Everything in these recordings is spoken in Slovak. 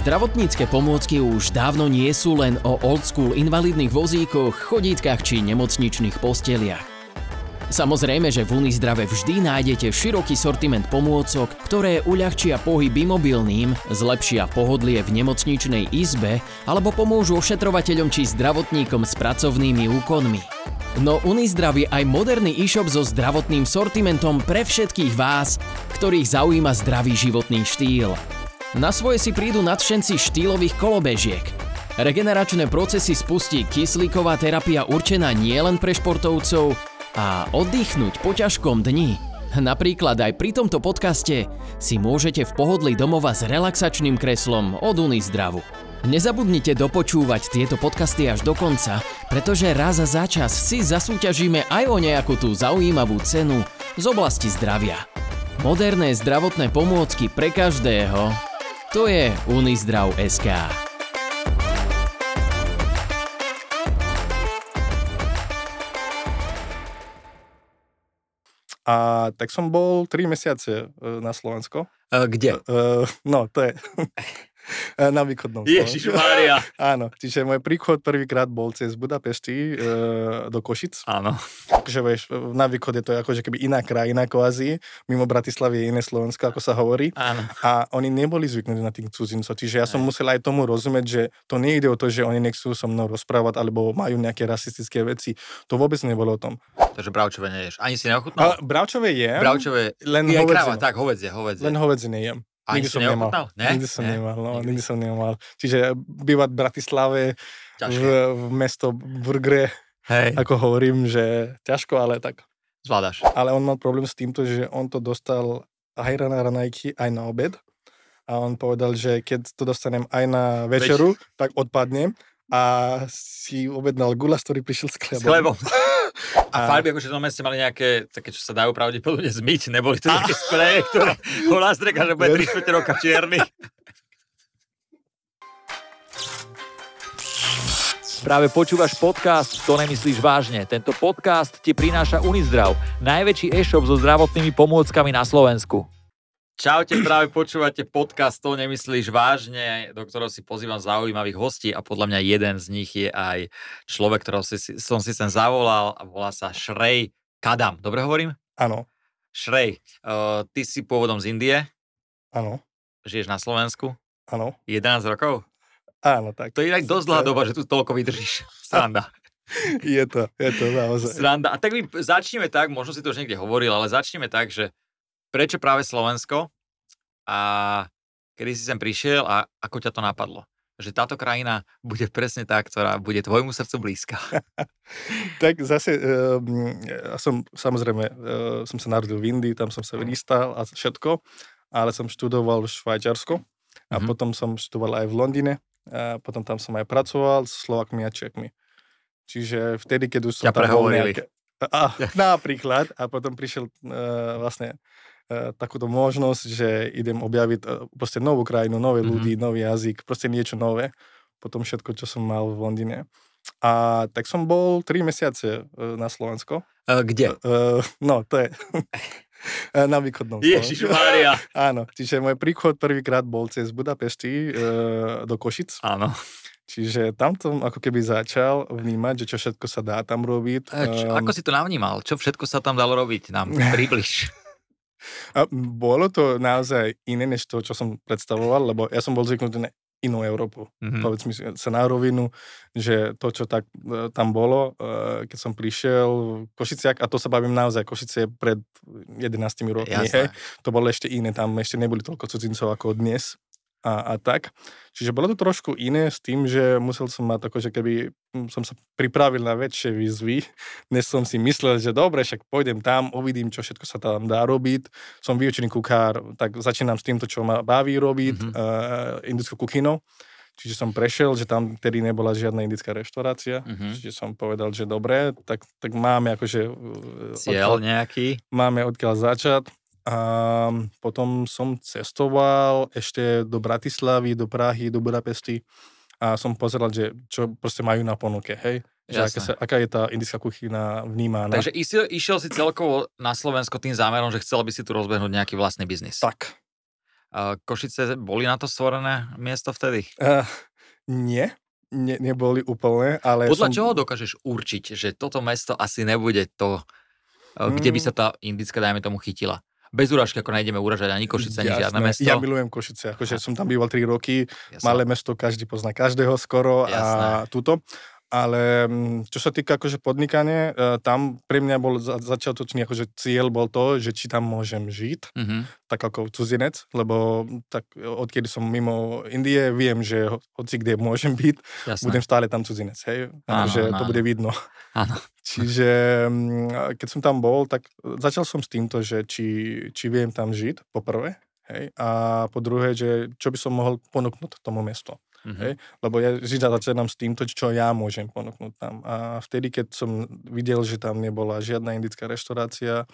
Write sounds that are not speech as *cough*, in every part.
Zdravotnícke pomôcky už dávno nie sú len o old school invalidných vozíkoch, chodítkach či nemocničných posteliach. Samozrejme, že v Unizdrave vždy nájdete široký sortiment pomôcok, ktoré uľahčia pohyb imobilným, zlepšia pohodlie v nemocničnej izbe alebo pomôžu ošetrovateľom či zdravotníkom s pracovnými úkonmi. No Unizdrav je aj moderný e-shop so zdravotným sortimentom pre všetkých vás, ktorých zaujíma zdravý životný štýl. Na svoje si prídu nadšenci štýlových kolobežiek. Regeneračné procesy spustí kyslíková terapia určená nielen pre športovcov a oddychnúť po ťažkom dni. Napríklad aj pri tomto podcaste si môžete v pohodli domova s relaxačným kreslom od Unizdravu. Nezabudnite dopočúvať tieto podcasty až do konca, pretože raz za čas si zasúťažíme aj o nejakú tú zaujímavú cenu z oblasti zdravia. Moderné zdravotné pomôcky pre každého. To je Unizdrav SK. A tak som bol 3 mesiace e, na Slovensko. Uh, kde? Uh, no, to je *laughs* *laughs* na východnom Ježiš Mária. *laughs* Áno, čiže môj príchod prvýkrát bol cez Budapešti e, do Košic. Áno. Takže vieš, na východe to je akože keby iná krajina kvázi, mimo Bratislavy je iné Slovensko, ako sa hovorí. Áno. A oni neboli zvyknutí na tých cudzincov, čiže ja som musel aj tomu rozumieť, že to nejde o to, že oni nechcú so mnou rozprávať, alebo majú nejaké rasistické veci. To vôbec nebolo o tom. Takže bravčové neješ. Ani si neochutnal? Bravčové je. Bravčové, len je hovedzie. kráva, tak, hovedzie, hovedzie. Len hovedzie nejem. Ani nikdy som nemal. Ne? Nikdy som Ne? nemal, no, Nikdy. nikdy som nemal. Čiže bývať v Bratislave, v, Ťažké. v mesto Burgre, Hej, ako hovorím, že ťažko, ale tak. zvládaš. Ale on mal problém s týmto, že on to dostal aj na ranajky, aj na obed. A on povedal, že keď to dostanem aj na večeru, tak odpadnem. A si objednal guláš, ktorý prišiel s S chlebom. *laughs* chlebom. A farby, akože v ste mali nejaké, také, čo sa dajú pravdepodobne zmyť, neboli to také *laughs* spreje, ktoré *laughs* ho nastreka, že bude 3 čtvrte roka čierny. Práve počúvaš podcast To nemyslíš vážne. Tento podcast ti prináša Unizdrav, najväčší e-shop so zdravotnými pomôckami na Slovensku. Čaute, práve počúvate podcast To nemyslíš vážne, do ktorého si pozývam zaujímavých hostí a podľa mňa jeden z nich je aj človek, ktorého si, som si sem zavolal a volá sa Šrej Kadam. Dobre hovorím? Áno, Šrej, uh, ty si pôvodom z Indie, áno, žiješ na Slovensku, áno, 11 rokov. áno, tak. To je inak dosť dlhá doba, že tu toľko vydržíš. *laughs* Sranda. Je to, je to naozaj. Sranda. A tak my začneme tak, možno si to už niekde hovoril, ale začneme tak, že prečo práve Slovensko a kedy si sem prišiel a ako ťa to napadlo? Že táto krajina bude presne tá, ktorá bude tvojmu srdcu blízka. *laughs* Tak zase, um, ja som samozrejme, uh, som sa narodil v Indii, tam som sa vyrýstal a všetko, ale som študoval v Švajčiarsku a Mhm. potom som študoval aj v Londýne, a potom tam som aj pracoval s Slovakmi a Čekmi. Čiže vtedy, keď už som Ťa tam bol nejaké... A, *laughs* napríklad, a potom prišiel uh, vlastne takúto možnosť, že idem objaviť uh, proste novú krajinu, nové Mhm. ľudí, nový jazyk, proste niečo nové. Potom všetko, čo som mal v Londýne. A tak som bol 3 mesiace e, na Slovensko. Uh, kde? Uh, no, to je *laughs* e, na východnom Ježiš. Mária. *laughs* Áno, čiže môj príchod prvýkrát bol cez Budapešti e, do Košic. Áno. Čiže tam som ako keby začal vnímať, že čo všetko sa dá tam robiť. E, Čo, Ehm, ako si to navnímal? Čo všetko sa tam dalo robiť? Nám *laughs* približ. A bolo to naozaj iné, než to, čo som predstavoval, lebo ja som bol zvyknutý na inú Európu. Mhm. Povedz mi sa na rovinu, že to, čo tak e, tam bolo, e, keď som prišiel v Košiciach, a to sa bavím naozaj, Košice pred 11 rokmi, hej, to bolo ešte iné, tam ešte neboli toľko cudzincov ako dnes a, a tak. Čiže bolo to trošku iné s tým, že musel som mať ako, že keby hm, som sa pripravil na väčšie výzvy, než som si myslel, že dobre, však pôjdem tam, uvidím, čo všetko sa tam dá robiť. Som vyučený kukár, tak začínam s týmto, čo ma baví robiť, Mhm. mm-hmm. uh, indickou kuchynou. Čiže som prešiel, že tam tedy nebola žiadna indická reštaurácia, Mhm. čiže som povedal, že dobre, tak, tak máme akože... Cieľ odkiaľ- nejaký? máme odkiaľ začať. A potom som cestoval ešte do Bratislavy, do Prahy, do Budapesti a som pozeral, že čo proste majú na ponuke, hej? Že aká, sa, aká je tá indická kuchyna vnímaná. Takže išiel, išiel si celkovo na Slovensko tým zámerom, že chcel by si tu rozbehnúť nejaký vlastný biznis. Tak. Košice boli na to stvorené miesto vtedy? Uh, nie, ne, neboli úplne, ale... Podľa som... čoho dokážeš určiť, že toto mesto asi nebude to, kde by sa mm. tá indická, dajme tomu, chytila? Bez úražky, ako nájdeme uražať ani Košice, ani žiadne mesto. Ja milujem Košice, akože som tam býval 3 roky, Jasne. malé mesto, každý pozná každého skoro Jasne. a túto. Ale mm, čo sa týka akože podnikania, e, tam pre mňa bol začiatočný akože cieľ bol to, že či tam môžem žiť, mm-hmm. tak ako cudzinec, lebo tak odkedy som mimo Indie, viem, že hoci kde môžem byť, Jasne. budem stále tam cudzinec, hej? Akože to bude vidno. Áno. Čiže mm, keď som tam bol, tak začal som s týmto, že či, či viem tam žiť, poprvé, hej? A po druhé, že čo by som mohol ponúknuť tomu mestu. Mm-hmm. Hej? Lebo ja vždy začínam s týmto, čo ja môžem ponúknuť tam. A vtedy, keď som videl, že tam nebola žiadna indická reštaurácia,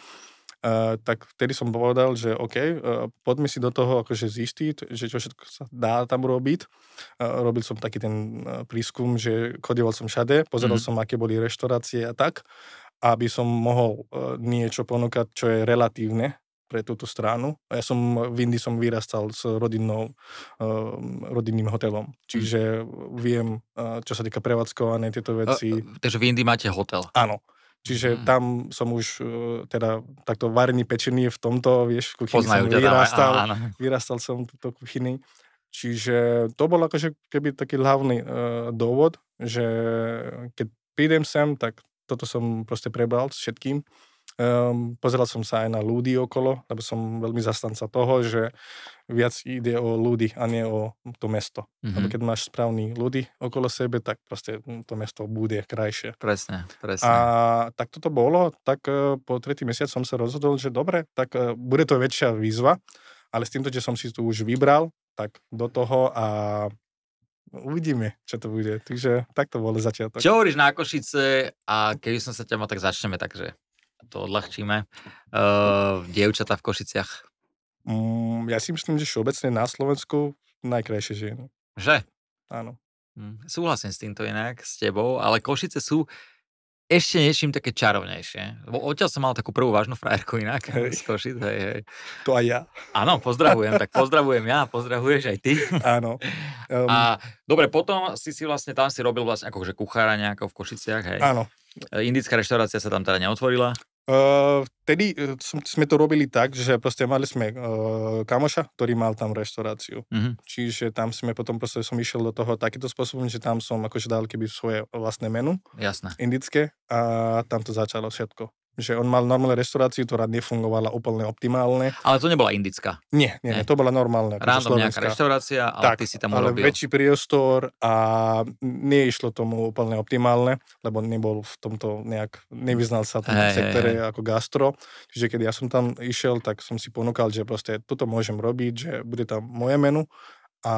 Uh, tak vtedy som povedal, že OK, uh, poďme si do toho akože zistiť, že čo všetko sa dá tam robiť. Uh, robil som taký ten uh, prískum, že chodieval som všade, pozeral mm-hmm. som, aké boli reštaurácie a tak, aby som mohol uh, niečo ponúkať, čo je relatívne pre túto stranu. Ja som v Indii som vyrastal s rodinnou, uh, rodinným hotelom, čiže viem, uh, čo sa týka prevádzkované tieto veci. Uh, takže v Indii máte hotel? Áno. Čiže hmm. tam som už uh, teda takto varený pečený v tomto, vieš, v kuchyni Poznajú som vyrastal, áno, vyrastal som túto kuchyni. Čiže to bol akože keby taký hlavný uh, dôvod, že keď prídem sem, tak toto som proste prebral s všetkým Um, pozeral som sa aj na ľudí okolo, lebo som veľmi zastanca toho, že viac ide o ľudí a nie o to mesto. Mm-hmm. Lebo keď máš správny ľudí okolo sebe, tak proste to mesto bude krajšie. Presne, presne. A tak toto bolo, tak uh, po tretí mesiac som sa rozhodol, že dobre, tak uh, bude to väčšia výzva, ale s týmto, že som si tu už vybral, tak do toho a uvidíme, čo to bude. Takže tak to bolo začiatok. Čo hovoríš na Košice a keby som sa ťa mal, tak začneme takže to odľahčíme. Uh, dievčatá v Košiciach. Mm, ja si myslím, že všeobecne na Slovensku najkrajšie ženy. Že? Áno. Mm, súhlasím s týmto inak, s tebou, ale Košice sú ešte niečím také čarovnejšie. Lebo odtiaľ som mal takú prvú vážnu frajerku inak *laughs* hej. z Košic, hej, hej. To aj ja. Áno, pozdravujem, tak pozdravujem ja, pozdravuješ aj ty. *laughs* Áno. Um... A dobre, potom si si vlastne, tam si robil vlastne akože kuchára nejako v Košiciach, hej? Áno. Indická reštaurácia sa tam teda neotvorila? Uh, vtedy uh, sme to robili tak, že proste mali sme uh, kamoša, ktorý mal tam reštauráciu. Uh-huh. Čiže tam sme potom proste som išiel do toho takýmto spôsobom, že tam som akože dal keby svoje vlastné menu. Jasné. Indické a tam to začalo všetko že on mal normálnu reštauráciu, ktorá nefungovala úplne optimálne. Ale to nebola indická. Nie, nie, nie. to bola normálna. Random nejaká reštaurácia, ale tak, ty si tam ale urobil. väčší priestor a neišlo tomu úplne optimálne, lebo nebol v tomto nejak, nevyznal sa v tomto hey, sektore hey, hey. ako gastro. Čiže keď ja som tam išiel, tak som si ponúkal, že proste toto môžem robiť, že bude tam moje menu a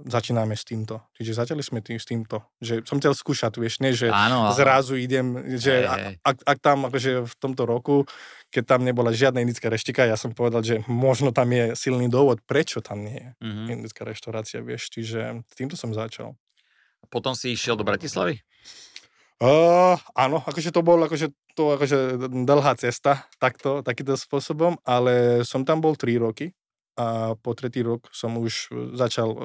začíname s týmto. Čiže začali sme tým, s týmto, že som chcel skúšať, vieš, nie, že áno, áno. zrazu idem, že hey, hey. Ak, ak tam akože v tomto roku, keď tam nebola žiadna indická reštika, ja som povedal, že možno tam je silný dôvod, prečo tam nie je mm-hmm. indická reštaurácia, vieš, čiže s týmto som začal. Potom si išiel do Bratislavy? Uh, áno, akože to bol akože, to akože dlhá cesta takto, takýmto spôsobom, ale som tam bol 3 roky a po tretí rok som už e, začal uh,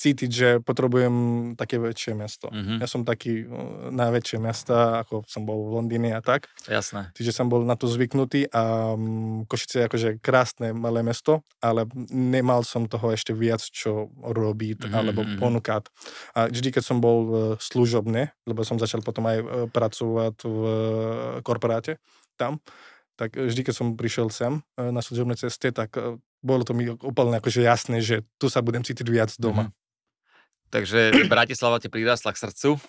cítiť, že potrebujem také väčšie mesto. Mm-hmm. Ja som taký uh, na väčšie mesta, ako som bol v Londýne a tak. Jasné. Čiže som bol na to zvyknutý a um, Košice je akože krásne malé mesto, ale nemal som toho ešte viac, čo robiť mm-hmm. alebo mhm. ponúkať. A vždy, keď som bol uh, služobne, lebo som začal potom aj uh, pracovať v uh, korporáte tam, tak vždy, keď som prišiel sem na služobnej ceste, tak bolo to mi úplne akože jasné, že tu sa budem cítiť viac doma. Mm-hmm. Takže Bratislava ti prirastla k srdcu?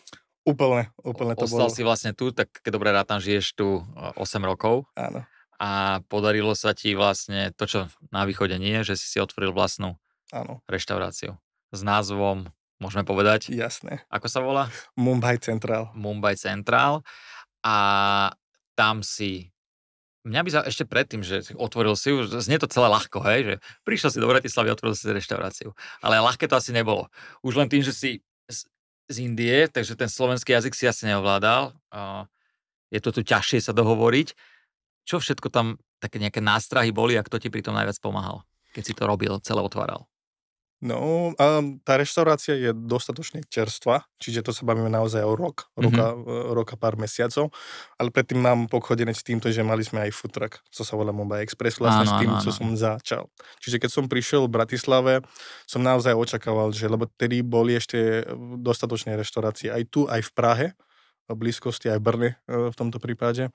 Úplne, úplne to Ostal bolo. si vlastne tu, tak keď dobre rátam, žiješ tu 8 rokov. Áno. A podarilo sa ti vlastne to, čo na východe nie, že si si otvoril vlastnú Áno. reštauráciu. S názvom, môžeme povedať? Jasné. Ako sa volá? Mumbai Central. Mumbai Central. A tam si Mňa by sa ešte predtým, že otvoril si, už znie to celé ľahko, hej, že prišiel si do Bratislavy, otvoril si reštauráciu. Ale ľahké to asi nebolo. Už len tým, že si z, z Indie, takže ten slovenský jazyk si asi neovládal. Je to tu ťažšie sa dohovoriť. Čo všetko tam, také nejaké nástrahy boli a kto ti pri tom najviac pomáhal? keď si to robil, celé otváral? No, um, tá reštaurácia je dostatočne čerstvá, čiže to sa bavíme naozaj o rok, roka, mm-hmm. roka pár mesiacov, ale predtým mám pochodené s týmto, že mali sme aj food truck, co sa volá Mobile Express, vlastne áno, s tým, áno, co áno. som začal. Čiže keď som prišiel v Bratislave, som naozaj očakával, že, lebo tedy boli ešte dostatočné reštaurácie aj tu, aj v Prahe, v blízkosti aj v Brne e, v tomto prípade.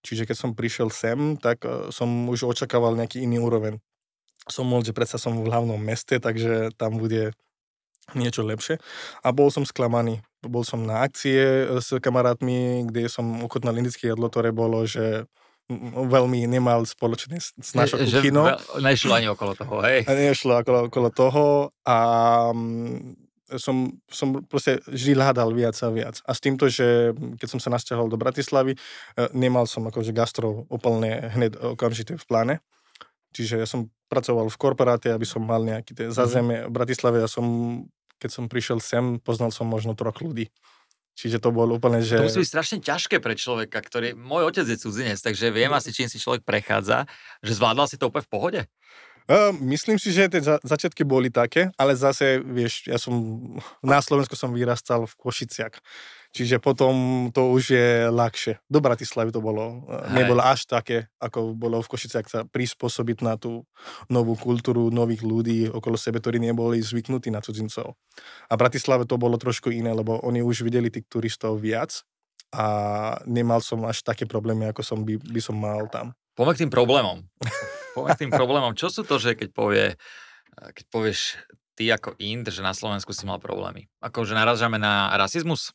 Čiže keď som prišiel sem, tak e, som už očakával nejaký iný úroveň som bol, že predsa som v hlavnom meste, takže tam bude niečo lepšie. A bol som sklamaný. Bol som na akcie s kamarátmi, kde som ochutnal indické jedlo, ktoré bolo, že veľmi nemal spoločné s našou kuchynou. Nešlo ani okolo toho, hej? Nešlo okolo, okolo toho a som, som proste vždy hľadal viac a viac. A s týmto, že keď som sa nasťahol do Bratislavy, e, nemal som akože gastro úplne hneď okamžite v pláne. Čiže ja som pracoval v korporáte, aby som mal nejaké tie zázemie. V Bratislave ja som, keď som prišiel sem, poznal som možno troch ľudí. Čiže to bolo úplne, že... To musí byť strašne ťažké pre človeka, ktorý... Môj otec je cudzinec, takže viem asi, čím si človek prechádza, že zvládal si to úplne v pohode? Uh, myslím si, že tie za- začiatky boli také, ale zase, vieš, ja som... Na Slovensku som vyrastal v Košiciach. Čiže potom to už je ľahšie. Do Bratislavy to bolo, Hej. nebolo až také, ako bolo v Košiciach sa prispôsobiť na tú novú kultúru, nových ľudí okolo sebe, ktorí neboli zvyknutí na cudzincov. A v Bratislave to bolo trošku iné, lebo oni už videli tých turistov viac a nemal som až také problémy, ako som by, by som mal tam. Poďme k tým problémom. Poďme k tým problémom. Čo sú to, že keď povie, keď povieš ty ako Ind, že na Slovensku si mal problémy? Ako, že narážame na rasizmus?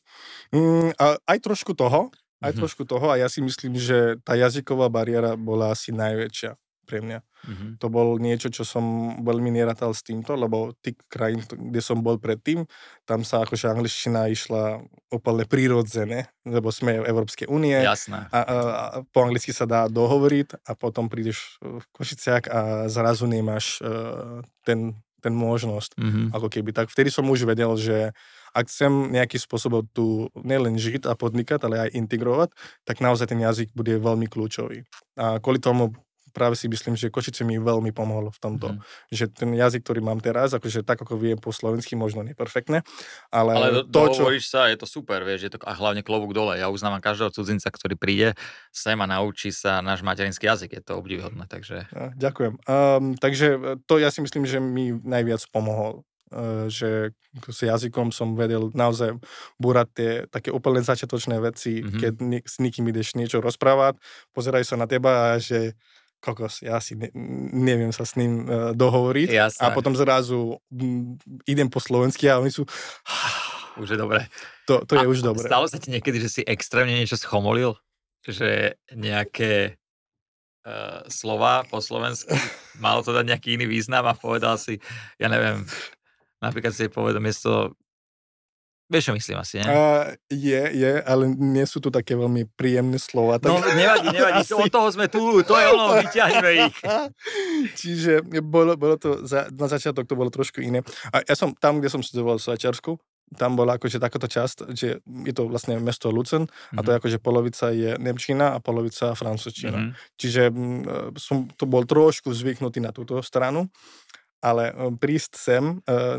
Mm, aj trošku toho, aj mm-hmm. trošku toho a ja si myslím, že tá jazyková bariéra bola asi najväčšia pre mňa. Mm-hmm. To bol niečo, čo som veľmi neratal s týmto, lebo tých krajín, kde som bol predtým, tam sa akože angličtina išla úplne prírodzené, lebo sme v Európskej únie. Jasné. A, a, a po anglicky sa dá dohovoriť a potom prídeš v Košiciach a zrazu nemáš uh, ten ten možnosť, mm-hmm. ako keby. Tak vtedy som už vedel, že ak chcem nejaký spôsob tu nielen žiť a podnikať, ale aj integrovať, tak naozaj ten jazyk bude veľmi kľúčový. A kvôli tomu práve si myslím, že Košice mi veľmi pomohlo v tomto. Mm. Že ten jazyk, ktorý mám teraz, akože tak, ako viem po slovensky, možno neperfektne, ale, ale do, to, čo... sa, je to super, vieš, je to a hlavne klobúk dole. Ja uznávam každého cudzinca, ktorý príde sem a naučí sa náš materinský jazyk, je to obdivuhodné, takže... Ja, ďakujem. Um, takže e, to ja si myslím, že mi najviac pomohol e, že s jazykom som vedel naozaj búrať tie také úplne začiatočné veci, mm-hmm. keď s nikým ideš niečo rozprávať, pozerajú sa na teba a že kokos, ja si ne, neviem sa s ním uh, dohovoriť. Jasné. A potom zrazu m, idem po slovensky a oni sú... Už je dobre. To, to je už dobre. Stalo sa ti niekedy, že si extrémne niečo schomolil? Že nejaké uh, slova po slovensku malo to dať nejaký iný význam a povedal si, ja neviem, napríklad si povedal miesto Vieš, čo myslím asi, nie? Uh, je, je, ale nie sú tu také veľmi príjemné slova. Tak... No, nevadí, nevadí, asi... od toho sme tu, to je ono, vyťahneme ich. *laughs* Čiže bolo, bolo to, za, na začiatok to bolo trošku iné. A ja som tam, kde som študoval v Švajčiarsku, tam bola akože takáto časť, že je to vlastne mesto Lucen mm-hmm. a to je mhm. akože polovica je Nemčina a polovica Francúzština. Mm-hmm. Čiže m, som to bol trošku zvyknutý na túto stranu ale prísť sem,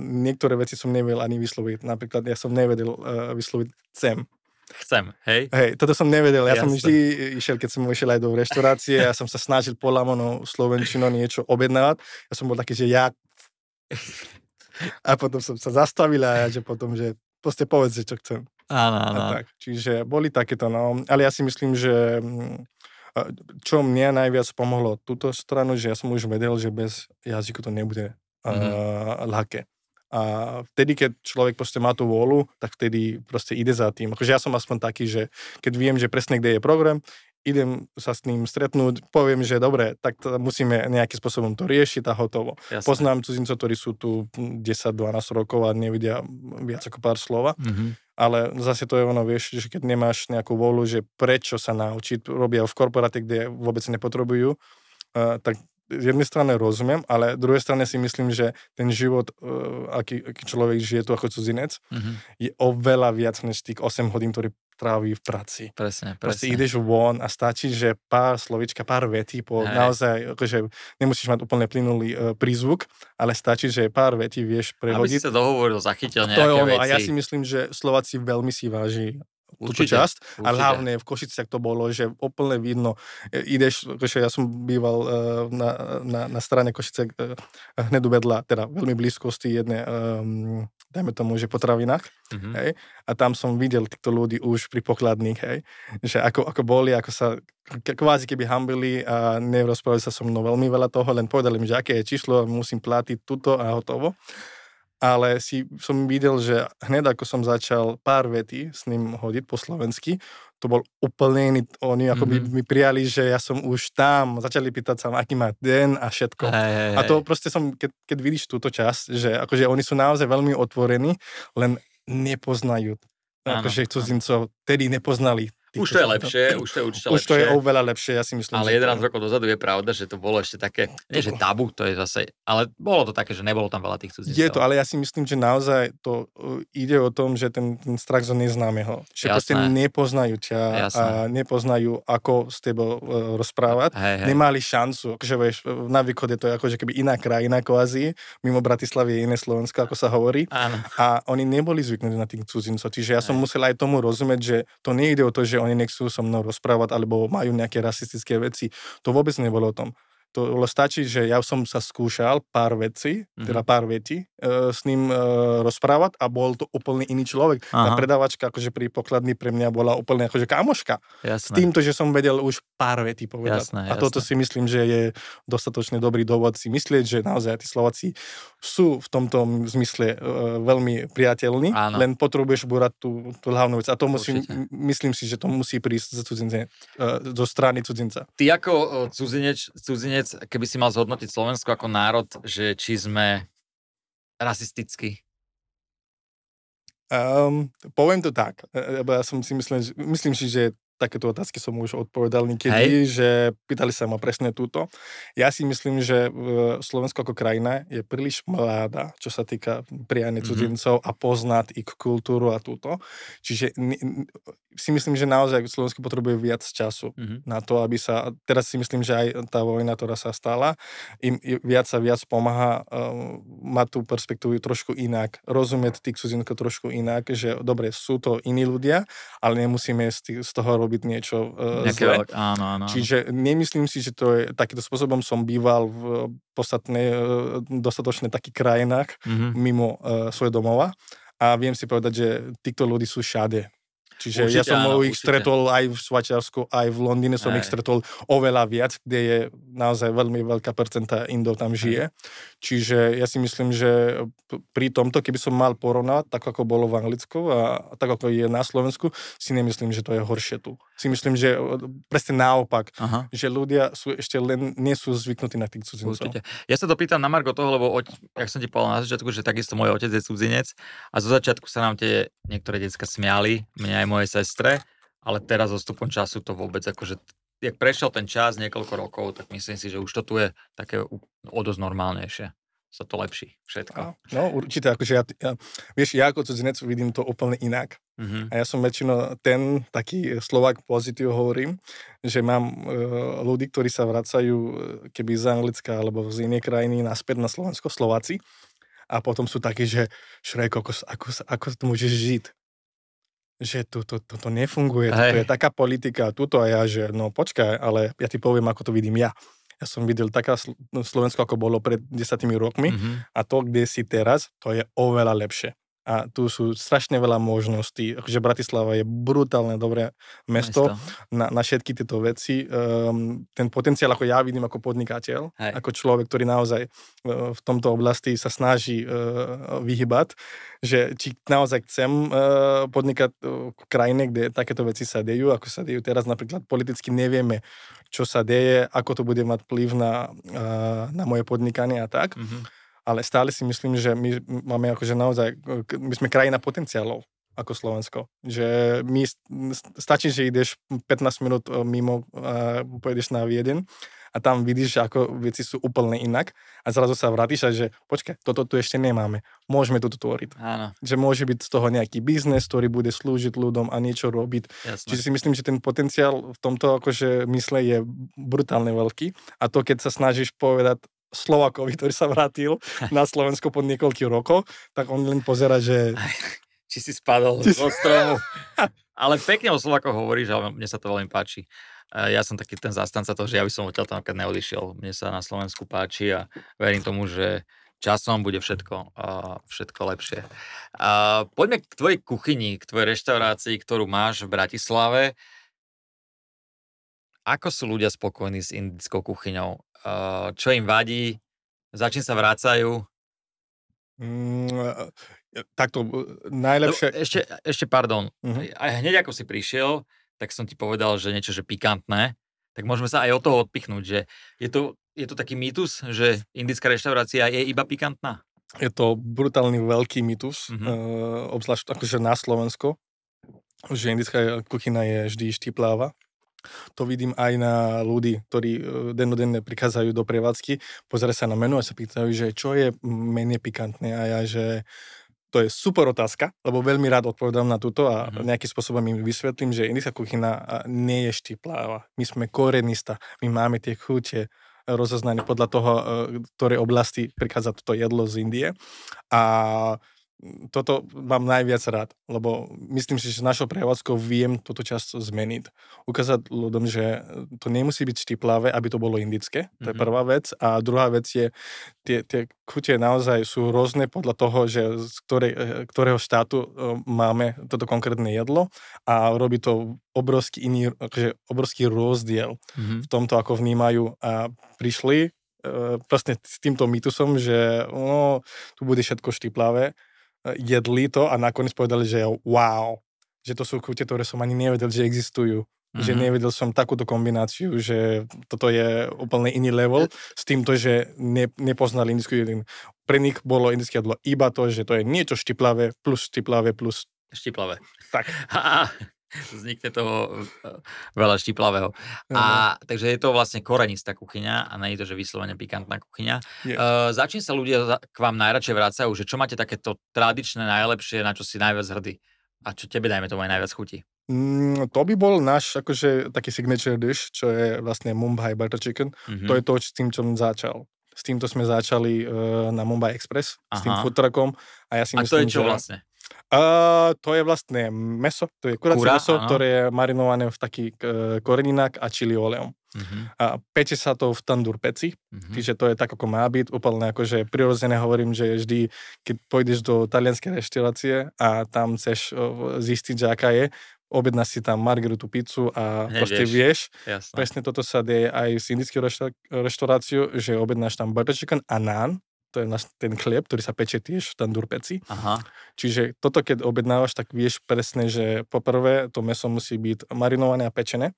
niektoré veci som nevedel ani vysloviť. Napríklad ja som nevedel vysloviť sem. Chcem, hej? Hej, toto som nevedel. Ja Jasne. som vždy išiel, keď som išiel aj do reštaurácie, ja som sa snažil po lamono slovenčino niečo objednávať. Ja som bol taký, že ja... *laughs* A potom som sa zastavil a ja, že potom, že proste povedz, čo chcem. Áno, áno. tak. Čiže boli takéto, no. Ale ja si myslím, že mm, čo mne najviac pomohlo túto stranu, že ja som už vedel, že bez jazyku to nebude mm-hmm. ľahké. A vtedy, keď človek proste má tú vôľu, tak vtedy proste ide za tým. Akože ja som aspoň taký, že keď viem, že presne kde je program, idem sa s ním stretnúť, poviem, že dobre, tak to musíme nejakým spôsobom to riešiť a hotovo. Jasne. Poznám cudzincov, ktorí sú tu 10-12 rokov a nevidia viac ako pár slova. Mm-hmm ale zase to je ono, vieš, že keď nemáš nejakú volu, že prečo sa naučiť, robia v korporáte, kde vôbec nepotrebujú, uh, tak z jednej strany rozumiem, ale z druhej strany si myslím, že ten život, uh, aký, aký človek žije tu ako cudzinec, mm-hmm. je oveľa viac než tých 8 hodín, ktorý tráví v práci. Presne, Proste presne. ideš von a stačí, že pár slovička, pár vetí, po Hej. naozaj, akože nemusíš mať úplne plynulý uh, prízvuk, ale stačí, že pár vetí vieš Aby si prehodiť. sa dohovoril, zachytil To je nejaké ono. veci. A ja si myslím, že Slováci veľmi si váži túto Určite, časť. A určite. hlavne v Košiciach to bolo, že úplne vidno. E, Ideš, akože ja som býval uh, na, na, na strane Košice uh, hneď vedľa, teda veľmi blízkosti jednej, um, dajme tomu, že potravinách. Mhm. Hej? A tam som videl týchto ľudí už pri pokladných, hej? že ako, ako boli, ako sa kvázi keby hambili a nerozprávali sa so mnou veľmi veľa toho, len povedali mi, že aké je číslo, musím platiť tuto a hotovo. Ale si som videl, že hneď ako som začal pár vety s ním hodiť po slovensky, to bol úplne iný, oni ako Mhm. by mi prijali, že ja som už tam, začali pýtať sa, aký má den a všetko. Hej, hej, A to proste som, keď, keď vidíš túto časť, že akože oni sú naozaj veľmi otvorení, len nepoznajú Áno, akože cudzincov, tedy nepoznali. Týchto Už to je lepšie, už to je určite Už to je lepšie. oveľa lepšie, ja si myslím. Ale že 11 to... rokov dozadu je pravda, že to bolo ešte také, nie že tabu, to je zase, ale bolo to také, že nebolo tam veľa tých cudzincov. Je to, ale ja si myslím, že naozaj to uh, ide o tom, že ten, ten strach zo neznámeho. Že proste Jasné. nepoznajú ťa Jasné. a nepoznajú, ako s tebou uh, rozprávať. Hej, hej. Nemali šancu, akože vieš, na východe to je akože keby iná krajina kvázi, mimo Bratislavy je iné Slovensko, ako sa hovorí. Áno, A oni neboli zvyknutí na tých cudzincov. Čiže ja som Hej. musel aj tomu rozumieť, že to nejde o to, že oni nechcú so mnou rozprávať alebo majú nejaké rasistické veci. To vôbec nebolo o tom. To stačí, že ja som sa skúšal pár vecí, Mhm. teda pár vetí e, s ním e, rozprávať a bol to úplne iný človek. Tá Aha. predavačka akože pri pokladni pre mňa bola úplne akože kamoška. S jasné. týmto, že som vedel už pár vetí povedať. Jasné, a toto jasné. si myslím, že je dostatočne dobrý dôvod si myslieť, že naozaj tí Slováci sú v tomto zmysle uh, veľmi priateľní, Áno. len potrebuješ búrať tú, tú hlavnú vec. A to musí, Určite. m- myslím si, že to musí prísť zo, cudzince, uh, zo strany cudzinca. Ty ako o, cudzinec, cudzinec, keby si mal zhodnotiť Slovensko ako národ, že či sme rasistickí. Um, poviem to tak, e, lebo ja som si myslím, že, myslím si, že takéto otázky som už odpovedal niekedy, že pýtali sa ma presne túto. Ja si myslím, že e, Slovensko ako krajina je príliš mladá, čo sa týka prijania Mhm. cudzincov a poznať ich kultúru a túto. Čiže si myslím, že naozaj Slovensko potrebuje viac času Mhm. na to, aby sa, teraz si myslím, že aj tá vojna, ktorá sa stala, im viac a viac pomáha uh, mať tú perspektívu trošku inak, rozumieť tých cudzinkov trošku inak, že dobre, sú to iní ľudia, ale nemusíme z, tých, z toho robiť niečo uh, Nejaké veľk- áno, áno. Čiže nemyslím si, že to je takýmto spôsobom som býval v podstatne uh, dostatočne takých krajinách Mhm. mimo uh, svojho domova a viem si povedať, že týchto ľudí sú všade. Čiže ja Určite som áno, ich určite. stretol aj v Švajčiarsku, aj v Londýne som ich Hej. stretol oveľa viac, kde je naozaj veľmi veľká percenta Indov tam žije. Čiže ja si myslím, že pri tomto, keby som mal porovnať, tak ako bolo v Anglicku a tak ako je na Slovensku, si nemyslím, že to je horšie tu. Si myslím, že presne naopak, Aha. že ľudia sú ešte len, nie sú zvyknutí na tých cudzincov. Určite. Ja sa to pýtam na Margo toho, lebo jak som ti povedal na začiatku, že takisto môj otec je cudzinec a zo začiatku sa nám tie niektoré decka smiali, mne aj mojej sestre, ale teraz odstupom času to vôbec akože jak prešiel ten čas niekoľko rokov, tak myslím si, že už to tu je také o dosť normálnejšie. Sa to lepší všetko. No určite, akože ja, ja, vieš, ja ako cudzinec vidím to úplne inak. Mhm. A ja som väčšinou ten taký Slovak pozitív hovorím, že mám e, ľudí, ktorí sa vracajú e, keby z Anglicka alebo z inej krajiny naspäť na Slovensko, Slováci. A potom sú takí, že Šrejko, ako, ako, ako môžeš žiť? Že to, to, to, to nefunguje, to je taká politika, tuto a ja, že no počkaj, ale ja ti poviem, ako to vidím ja. Ja som videl taká Sl- Slovensko, ako bolo pred desatými rokmi Mhm. a to, kde si teraz, to je oveľa lepšie. A tu sú strašne veľa možností. Akože Bratislava je brutálne dobré mesto, Na, na všetky tieto veci. Um, ten potenciál, ako ja vidím ako podnikateľ, Hej. ako človek, ktorý naozaj uh, v tomto oblasti sa snaží uh, vyhybať, že či naozaj chcem uh, podnikať uh, v krajine, kde takéto veci sa dejú, ako sa dejú teraz napríklad politicky nevieme, čo sa deje, ako to bude mať vplyv na, uh, na moje podnikanie a tak Mhm. Ale stále si myslím, že my máme akože naozaj, my sme krajina potenciálov. ako Slovensko. Že my, stačí, že ideš 15 minút e, mimo a pojedeš na Vieden a tam vidíš, že ako veci sú úplne inak a zrazu sa vrátiš a že počkaj, toto tu ešte nemáme, môžeme to tvoriť. Áno. Že môže byť z toho nejaký biznes, ktorý bude slúžiť ľuďom a niečo robiť. Jasné. Čiže si myslím, že ten potenciál v tomto akože mysle je brutálne veľký a to, keď sa snažíš povedať Slovakovi, ktorý sa vrátil *laughs* na Slovensko po niekoľkých rokoch, tak on len pozera, že... Či si spadol zo stromu. *laughs* Ale pekne o Slovakoch hovoríš, ale mne sa to veľmi páči. Ja som taký ten zastanca toho, že ja by som odtiaľ tam neodišiel. Mne sa na Slovensku páči a verím tomu, že časom bude všetko, všetko lepšie. Poďme k tvojej kuchyni, k tvojej reštaurácii, ktorú máš v Bratislave. Ako sú ľudia spokojní s indickou kuchyňou? Uh, čo im vadí? Za čím sa vracajú? Mm, e, takto, e, najlepšie... ešte, ešte pardon. Mhm. A hneď ako si prišiel, tak som ti povedal, že niečo, že pikantné, tak môžeme sa aj od toho odpichnúť, že je to, je to taký mýtus, že indická reštaurácia je iba pikantná? Je to brutálny veľký mýtus, mm-hmm. uh, obzvlášť akože na Slovensko, že indická kuchyna je vždy štipláva. To vidím aj na ľudí, ktorí uh, dennodenne prichádzajú do prevádzky, pozerajú sa na menu a sa pýtajú, že čo je menej pikantné a ja, že to je super otázka, lebo veľmi rád odpovedám na túto a Mhm. mm-hmm. nejakým spôsobom im vysvetlím, že indická kuchyna nie je štipláva. My sme korenista, my máme tie chute rozoznané podľa toho, e, ktorej oblasti prichádza toto jedlo z Indie. A toto mám najviac rád, lebo myslím si, že našou prevádzkou viem toto často zmeniť. Ukázať ľuďom, že to nemusí byť štiplavé, aby to bolo indické. To je Mhm. prvá vec. A druhá vec je, tie, tie chute naozaj sú rôzne podľa toho, že z ktorej, eh, ktorého štátu eh, máme toto konkrétne jedlo a robí to obrovský iný, akože obrovský rozdiel Mhm. v tomto, ako vnímajú a prišli e, s týmto mýtusom, že no, tu bude všetko štiplavé, jedli to a nakoniec povedali, že wow, že to sú chute, ktoré som ani nevedel, že existujú. Mm-hmm. Že Mhm. nevedel som takúto kombináciu, že toto je úplne iný level s týmto, že ne, nepoznali indickú jedinu. Pre nich bolo indické jedlo iba to, že to je niečo štiplavé plus štiplavé plus Štiplavé. tak. *laughs* Ha, vznikne toho e, veľa štiplavého. A takže je to vlastne korenistá kuchyňa a nie je to, že vyslovene pikantná kuchyňa. Uh, za čím sa ľudia za- k vám najradšej vracajú? Že čo máte takéto tradičné, najlepšie, na čo si najviac hrdý? A čo tebe, dajme tomu, aj najviac chutí? Mm, to by bol náš akože taký signature dish, čo je vlastne Mumbai butter chicken. Mhm. To je to, s tým, čo som začal. S týmto sme začali uh, na Mumbai Express, s tým Aha. food truckom. A ja si a to myslím, je čo že... vlastne? Uh, to je vlastne meso, to je kuracie Kura, meso, áno. ktoré je marinované v taký uh, koreninách a čili oleom. Mhm. A peče sa to v tandur peci, Mhm. čiže to je tak, ako má byť. Úplne akože prirodzené hovorím, že vždy, keď pôjdeš do talianskej reštaurácie a tam chceš uh, zistiť, že aká je, objednáš si tam margaritu pizzu a Hneď proste vieš. vieš, Jasné. Presne toto sa deje aj s indickou rešta- reštauráciou, že objednáš tam butter chicken a naan, to je nás- ten chlieb, ktorý sa peče tiež v tandur peci. Aha. Čiže toto, keď objednávaš, tak vieš presne, že poprvé to meso musí byť marinované a pečené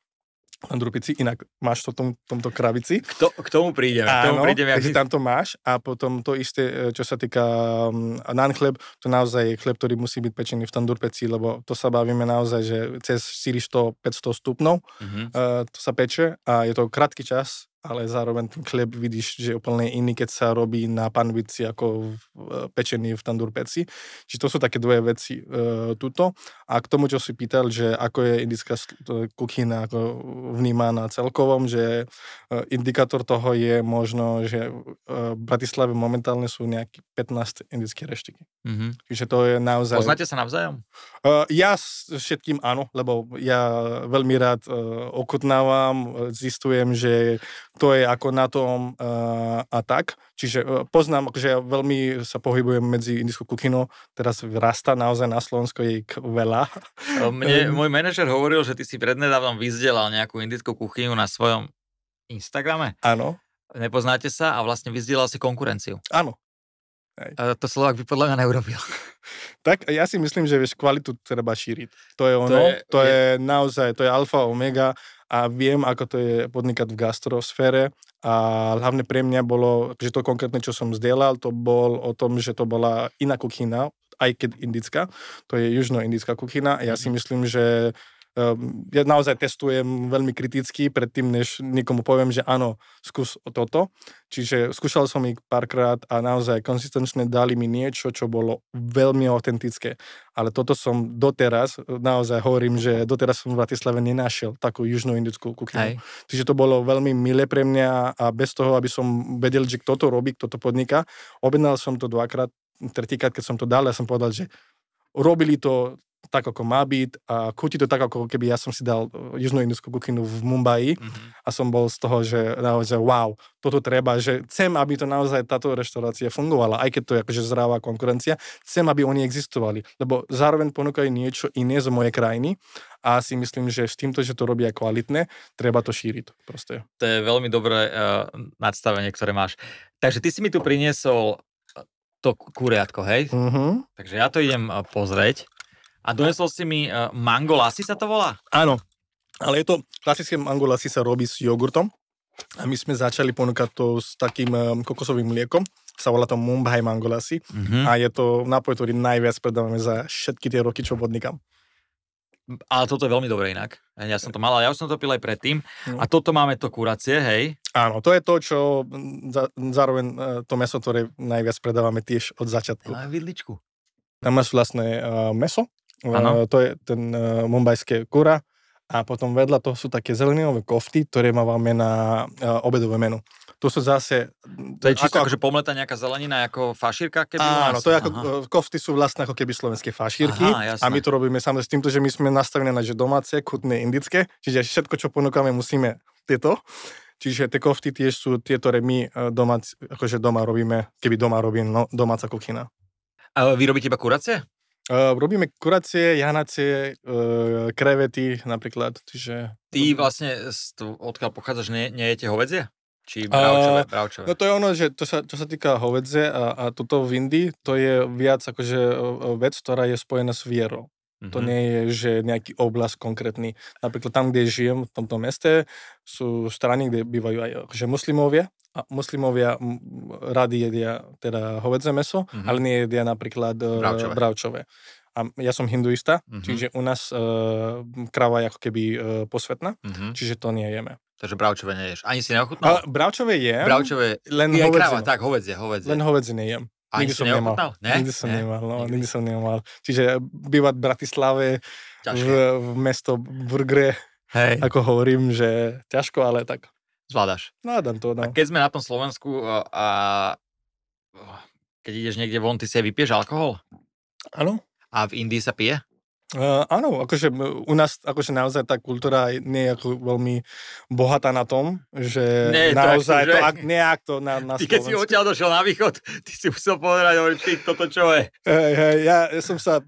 tandur peci, inak máš to v tom, tomto kravici. K, to, k tomu prídeme. K tomu Áno, prídeme, ak takže si- tam to máš a potom to isté, e, čo sa týka um, naan chleb, to naozaj je chleb, ktorý musí byť pečený v tandur peci, lebo to sa bavíme naozaj, že cez 400-500 stupňov Mhm. uh, to sa peče a je to krátky čas, ale zároveň ten chleb vidíš, že je úplne iný, keď sa robí na panvici ako v, uh, pečený v tandur peci. Čiže to sú také dve veci uh, tuto. A k tomu, čo si pýtal, že ako je indická kuchyna ako vnímaná celkovom, že uh, indikátor toho je možno, že uh, v Bratislave momentálne sú nejaké 15 indické reštiky. Mhm. Čiže to je naozaj... Poznáte sa navzájom? Uh, ja s všetkým áno, lebo ja veľmi rád uh, okutnávam, uh, zistujem, že to je ako na tom uh, a tak. Čiže uh, poznám, že ja veľmi sa pohybujem medzi indickou kuchynou, teraz rasta naozaj na Slovensku je ich veľa. Mne, Ehm. *laughs* môj manažer hovoril, že ty si prednedávnom vyzdelal nejakú indickú kuchyňu na svojom Instagrame. Áno, Nepoznáte sa a vlastne vyzdielal si konkurenciu. áno. A to Slovak by podľa mňa neurobil. *laughs* Tak ja si myslím, že vieš, kvalitu treba šíriť. To je ono, to je- je, to je, naozaj, to je alfa, omega a viem, ako to je podnikať v gastrosfére. A hlavne pre mňa bolo, že to konkrétne, čo som zdieľal, to bol o tom, že to bola iná kuchyna aj keď indická, to je južnoindická kuchyna. Ja si myslím, že ja naozaj testujem veľmi kriticky predtým, než nikomu poviem, že áno, skús toto. Čiže skúšal som ich párkrát a naozaj konsistenčne dali mi niečo, čo bolo veľmi autentické. Ale toto som doteraz, naozaj hovorím, že doteraz som v Bratislave nenašiel takú južnú indickú kuchyňu. Čiže to bolo veľmi milé pre mňa a bez toho, aby som vedel, že kto to robí, kto to podniká. Objednal som to dvakrát, tretíkrát, keď som to dal, ja som povedal, že robili to tak, ako má byť a chutí to tak, ako keby ja som si dal e, južnú indickú kuchynu v Mumbai mm-hmm. a som bol z toho, že naozaj wow, toto treba, že chcem, aby to naozaj táto reštaurácia fungovala, aj keď to je akože zdravá konkurencia, chcem, aby oni existovali, lebo zároveň ponúkajú niečo iné z mojej krajiny a si myslím, že s týmto, že to robia kvalitné, treba to šíriť proste. To je veľmi dobré uh, nadstavenie, ktoré máš. Takže ty si mi tu priniesol to kuriatko, hej? Uh-huh. Takže ja to idem pozrieť. A donesol si mi uh, mango lassi sa to volá? Áno, ale je to, klasické mango lassi sa robí s jogurtom a my sme začali ponúkať to s takým um, kokosovým mliekom, sa volá to Mumbai mango lassi mm-hmm. a je to nápoj, ktorý najviac predávame za všetky tie roky, čo podnikám. Ale toto je veľmi dobré inak. Ja som to mal, ale ja už som to pil aj predtým. No. A toto máme to kuracie, hej? Áno, to je to, čo za, zároveň e, to meso, ktoré najviac predávame tiež od začiatku. Ja vidličku. Tam máš vlastné uh, meso, Ano. To je ten uh, mumbajské kura a potom vedľa toho sú také zelenové kofty, ktoré máme na uh, obedové menu. To sú zase... To je čisto ako, akože pomletá nejaká zelenina, ako fašírka? Keby áno, to je ako, Aha. kofty sú vlastne ako keby slovenské fašírky Aha, a my to robíme samozrejme s týmto, že my sme nastavené na že domáce, kutné, indické, čiže všetko, čo ponúkame, musíme tieto. Čiže tie kofty tiež sú tie, ktoré my doma, akože doma robíme, keby doma robím no, domáca kuchyna. A vy robíte iba kuracie? Uh, robíme kuracie, janacie, uh, krevety napríklad, čiže... Ty vlastne, odkiaľ pochádzaš, nie, nejete hovedzie? Či bravčové, bravčové? No to je ono, že to sa, čo sa týka hovedze a, a toto v Indii, to je viac akože vec, ktorá je spojená s vierou. Mm-hmm. To mhm. nie je, že nejaký oblasť konkrétny. Napríklad tam, kde žijem, v tomto meste, sú strany, kde bývajú aj akože muslimovia a muslimovia radi jedia teda hovedze meso, mm-hmm. ale nie jedia napríklad e, bravčové. bravčové. A ja som hinduista, mm-hmm. čiže u nás uh, krava je ako keby uh, posvetná, mm-hmm. čiže to nie jeme. Takže bravčové neješ. Ani si neochutnal? A, bravčové jem. Bravčové, len je kráva, tak hovedzie, hovedzie. Len hovedzie nejem. Ani nikdy som nemal. Ne? Nikdy som ne? nemal, no, nikdy som nemal. Čiže bývať v Bratislave, v, v mesto Burgre, Hej. ako hovorím, že ťažko, ale tak Zvládaš. Zvládam to, no. A keď sme na tom Slovensku a keď ideš niekde von, ty si aj vypieš alkohol? Áno. A v Indii sa pije? Uh, áno, akože u nás akože naozaj tá kultúra nie je ako veľmi bohatá na tom, že nie, naozaj to, ak, nejak to na, na Ty keď si odtiaľ došiel na východ, ty si musel povedať, hovoriť, ty, toto čo je? Hey, hey, ja, ja som sa,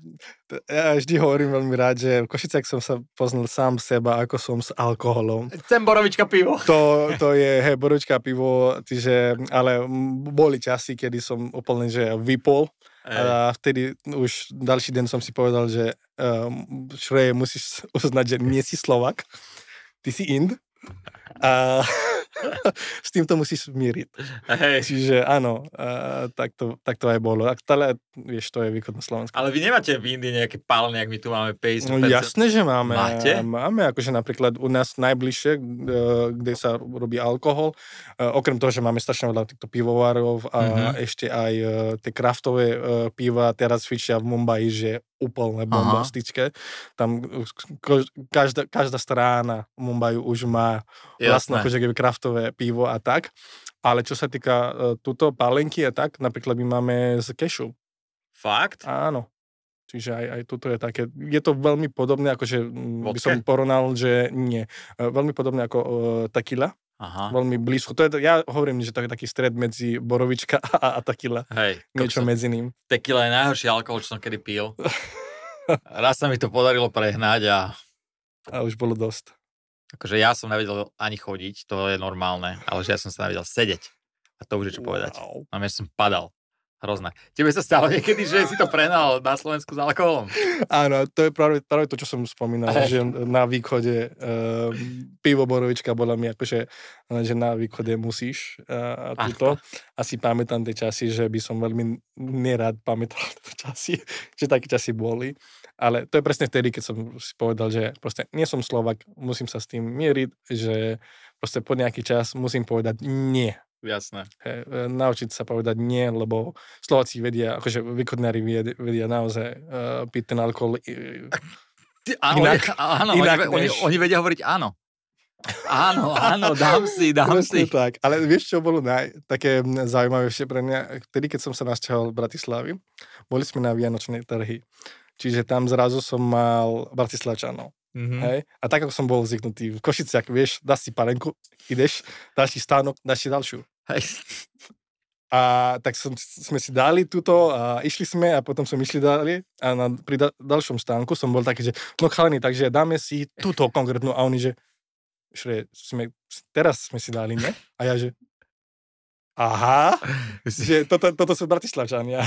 ja vždy hovorím veľmi rád, že v Košicách som sa poznal sám seba, ako som s alkoholom. Chcem borovička pivo. To, to je, hej, borovička pivo, tyže, ale boli časy, kedy som úplne, že vypol a vtedy už ďalší deň som si povedal, že um, Šreje musíš *laughs* uznať, že nie si Slovak, ty si Ind. A *laughs* s týmto musíš zmieriť. Hej. Čiže áno, uh, tak, to, tak to aj bolo. A stále, vieš, to je východné Slovensko. Ale vy nemáte v Indii nejaké palne, ak my tu máme 50%? No jasné, že máme. Máte? Máme, akože napríklad u nás najbližšie, uh, kde sa robí alkohol, uh, okrem toho, že máme strašne veľa týchto pivovarov a mm-hmm. ešte aj uh, tie kraftové piva teraz fičia v Mumbai, že úplne bombastické. Tam každá, každá strana Mumbai už má vlastne akože kraftové pivo a tak. Ale čo sa týka uh, túto palenky a tak, napríklad my máme z kešu. Fakt? Áno. Čiže aj, aj toto je také, je to veľmi podobné, akože by som porovnal, že nie. Uh, veľmi podobné ako uh, tequila. Aha. Veľmi blízko. To je, ja hovorím, že to je taký stred medzi borovička a, a tequila. Hej. Niečo medzi ním. Tequila je najhorší alkohol, čo som kedy pil. *laughs* Raz sa mi to podarilo prehnať a... A už bolo dosť. Akože ja som nevedel ani chodiť, to je normálne, ale že ja som sa nevedel sedeť. A to už je čo povedať. Wow. A som padal. Hrozné. Tebe sa stalo niekedy, že si to prenal na Slovensku s alkoholom? Áno, to je práve, práve to, čo som spomínal, že na východe uh, pivo borovička bola mi akože, že na východe musíš uh, a túto. Asi pamätám tie časy, že by som veľmi nerad pamätal *laughs* tie časy, že také časy boli. Ale to je presne vtedy, keď som si povedal, že proste nie som Slovak, musím sa s tým mieriť, že proste po nejaký čas musím povedať nie Jasné. He, e, naučiť sa povedať nie, lebo Slováci vedia, akože východnári vedia, naozaj uh, piť ten alkohol áno, inak, áno inak oni, než... oni vedia hovoriť áno. Áno, *laughs* áno, dám si, dám Presne si. tak, ale vieš, čo bolo naj, také zaujímavejšie pre mňa? Vtedy, keď som sa nasťahoval v Bratislavy, boli sme na Vianočnej trhy. Čiže tam zrazu som mal Bratislavčanov. Mm-hmm. Hej? A tak, ako som bol zvyknutý v Košiciach, vieš, dáš si palenku, ideš, dáš si stánok, dáš si ďalšiu. Hej. A tak som, sme si dali túto a išli sme a potom som išli dali a na, pri da, ďalšom stánku som bol taký, že no chalani, takže dáme si túto konkrétnu a oni, že šre, sme, teraz sme si dali, ne? A ja, že aha, že toto, toto sú Bratislavčania.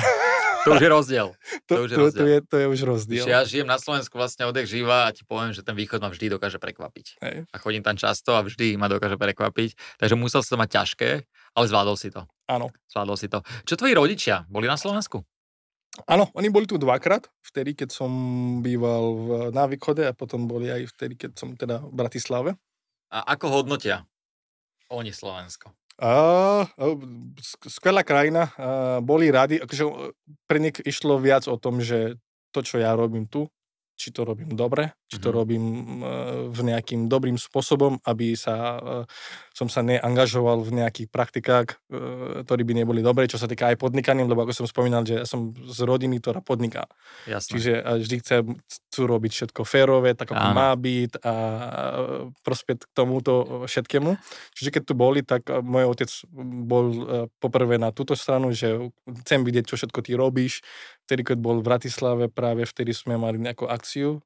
To už je rozdiel. To, to, už je, to, rozdiel. to, je, to je už rozdiel. ja žijem na Slovensku vlastne odek živa a ti poviem, že ten východ ma vždy dokáže prekvapiť. Hej. A chodím tam často a vždy ma dokáže prekvapiť. Takže musel som mať ťažké, ale zvládol si to. Áno. Zvládol si to. Čo tvoji rodičia? Boli na Slovensku? Áno, oni boli tu dvakrát, vtedy, keď som býval v, na východe a potom boli aj vtedy, keď som teda v Bratislave. A ako hodnotia oni Slovensko? Uh, skvelá krajina, uh, boli radi, akože pre nich išlo viac o tom, že to, čo ja robím tu, či to robím dobre, či to mm-hmm. robím v nejakým dobrým spôsobom, aby sa, uh, som sa neangažoval v nejakých praktikách, uh, ktorí by neboli dobré, čo sa týka aj podnikania, lebo ako som spomínal, že ja som z rodiny, ktorá podniká. Jasne. Čiže vždy chcem chcú robiť všetko férové, tak ako Áno. má byť a prospieť k tomuto všetkému. Čiže keď tu boli, tak môj otec bol poprvé na túto stranu, že chcem vidieť, čo všetko ty robíš. Vtedy, keď bol v Bratislave, práve vtedy sme mali nejakú akciu.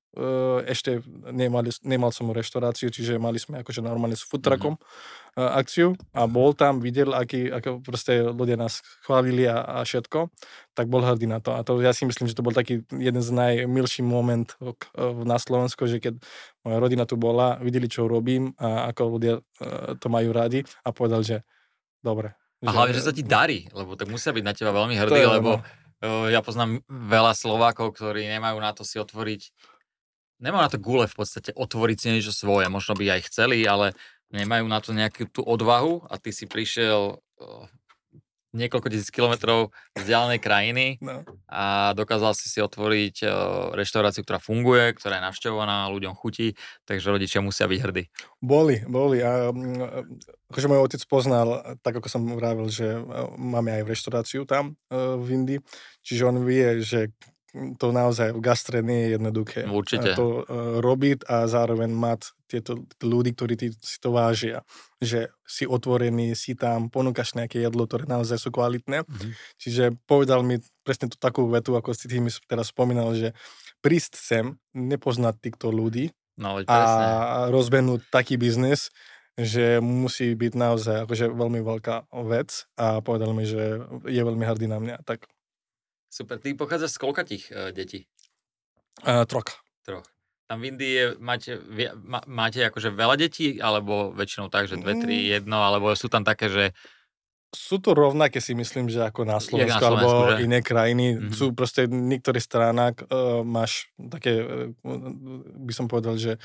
Ešte nemali, nemal som reštauráciu, čiže mali sme akože normálne s food truckom mm-hmm. akciu a bol tam, videl, aký, ako proste ľudia nás chválili a, a všetko, tak bol hrdý na to. A to ja si myslím, že to bol taký jeden z najmilších moment na Slovensku, že keď moja rodina tu bola, videli, čo robím a ako ľudia to majú radi a povedal, že dobre. A hlavne, že sa ti darí, lebo tak musia byť na teba veľmi hrdí, lebo no ja poznám veľa Slovákov, ktorí nemajú na to si otvoriť, nemajú na to gule v podstate otvoriť si niečo svoje, možno by aj chceli, ale nemajú na to nejakú tú odvahu a ty si prišiel niekoľko tisíc kilometrov vzdialenej krajiny no. a dokázal si si otvoriť reštauráciu, ktorá funguje, ktorá je navštevovaná, ľuďom chutí, takže rodičia musia byť hrdí. Boli, boli. A, akože môj otec poznal, tak ako som vravil, že máme aj reštauráciu tam v Indii, čiže on vie, že to naozaj v gastre nie je jednoduché. Určite. A to uh, robiť a zároveň mať tieto ľudí, ktorí si to vážia. Že si otvorený, si tam, ponúkaš nejaké jedlo, ktoré naozaj sú kvalitné. Mm-hmm. Čiže povedal mi presne tú takú vetu, ako si tým teraz spomínal, že prísť sem, nepoznať týchto ľudí no, a rozbehnúť taký biznes, že musí byť naozaj akože veľmi veľká vec a povedal mi, že je veľmi hrdý na mňa. Tak Super. Ty pochádzaš z koľkatých uh, detí? Uh, troch. Troch. Tam v Indii je, máte, má, máte akože veľa detí, alebo väčšinou tak, že dve, tri, mm. jedno, alebo sú tam také, že sú to rovnaké si myslím, že ako na Slovensku, na Slovensku alebo že? iné krajiny. Mm-hmm. Sú proste v niektorých stranách uh, máš také, uh, by som povedal, že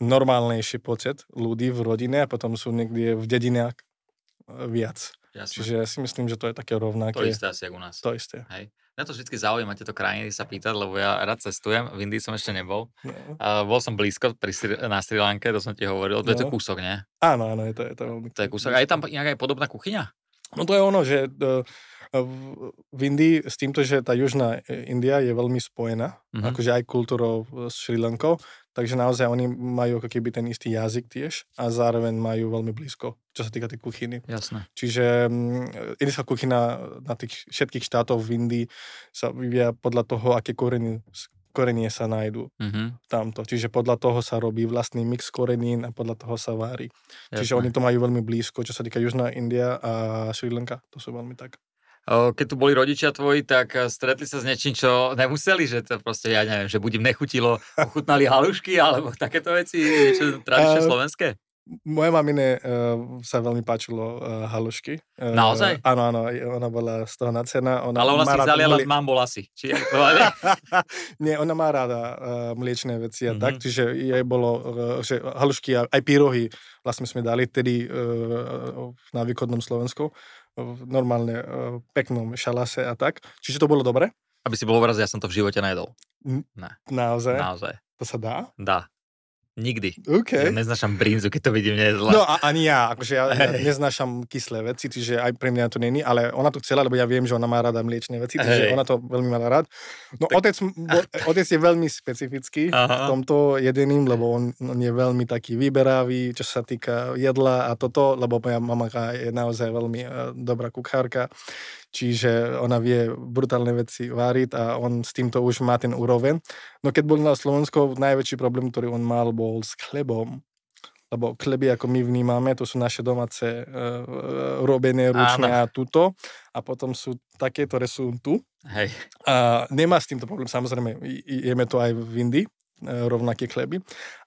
normálnejší počet ľudí v rodine a potom sú niekde v dedinách viac. Jasne. Čiže ja si myslím, že to je také rovnaké. To isté asi ako u nás. To isté. Hej. Mňa to vždy zaujíma tieto krajiny sa pýtať, lebo ja rád cestujem. V Indii som ešte nebol. No. Uh, bol som blízko pri, na Sri Lanke, to som ti hovoril. To no. je to kúsok, nie? Áno, áno, je to, je to veľmi To je kúsok. A je tam nejaká podobná kuchyňa? No to je ono, že uh, v Indii s týmto, že tá južná India je veľmi spojená, mm-hmm. akože aj kultúrou s Sri Lankou, takže naozaj oni majú ako keby ten istý jazyk tiež a zároveň majú veľmi blízko, čo sa týka tej kuchyny. Jasné. Čiže um, indická kuchyna na tých všetkých štátov v Indii sa vyvíja podľa toho, aké koreny korenie sa nájdú mm-hmm. tamto. Čiže podľa toho sa robí vlastný mix korenín a podľa toho sa vári. Jasne. Čiže oni to majú veľmi blízko, čo sa týka Južná India a Sri Lanka. To sú veľmi tak. keď tu boli rodičia tvoji, tak eh, stretli sa s niečím, čo nemuseli, že to proste, ja neviem, že budím nechutilo, ochutnali halušky, alebo *laughs* takéto veci, niečo tradičné uh, slovenské? Moje mamine uh, sa veľmi páčilo uh, halušky. Uh, Naozaj? Áno, áno, ona bola z toho nadsená. Ona Ale ona si zaliala boli... s mambo lasy. Či *laughs* Nie, ona má rada uh, mliečné veci a mm-hmm. tak, čiže jej bolo, uh, že halušky a aj pyrohy vlastne sme dali tedy uh, na východnom Slovensku v normálne uh, peknom šalase a tak. Čiže to bolo dobre. Aby si bol obraz, ja som to v živote nejedol. Ne. Naozaj? Naozaj. To sa dá? Dá. Nikdy. Okay. Ja neznášam brinzu, keď to vidím, nie je zle. No a, ani ja, akože ja, ja neznášam kyslé veci, čiže aj pre mňa to není, ale ona to chcela, lebo ja viem, že ona má rada mliečne veci, čiže hey. ona to veľmi má rád. No tak... otec, bo, *laughs* otec je veľmi specifický Aha. v tomto jedeným, lebo on, on je veľmi taký vyberavý, čo sa týka jedla a toto, lebo moja mamaka je naozaj veľmi uh, dobrá kuchárka, čiže ona vie brutálne veci váriť a on s týmto už má ten úroveň. No keď bol na Slovensku, najväčší problém, ktorý on mal, bol s chlebom. Lebo chleby, ako my vnímame, to sú naše domáce uh, robené ručne a tuto. A potom sú také, ktoré sú tu. Hej. A nemá s týmto problém, samozrejme, jeme to aj v Indii, uh, rovnaké chleby.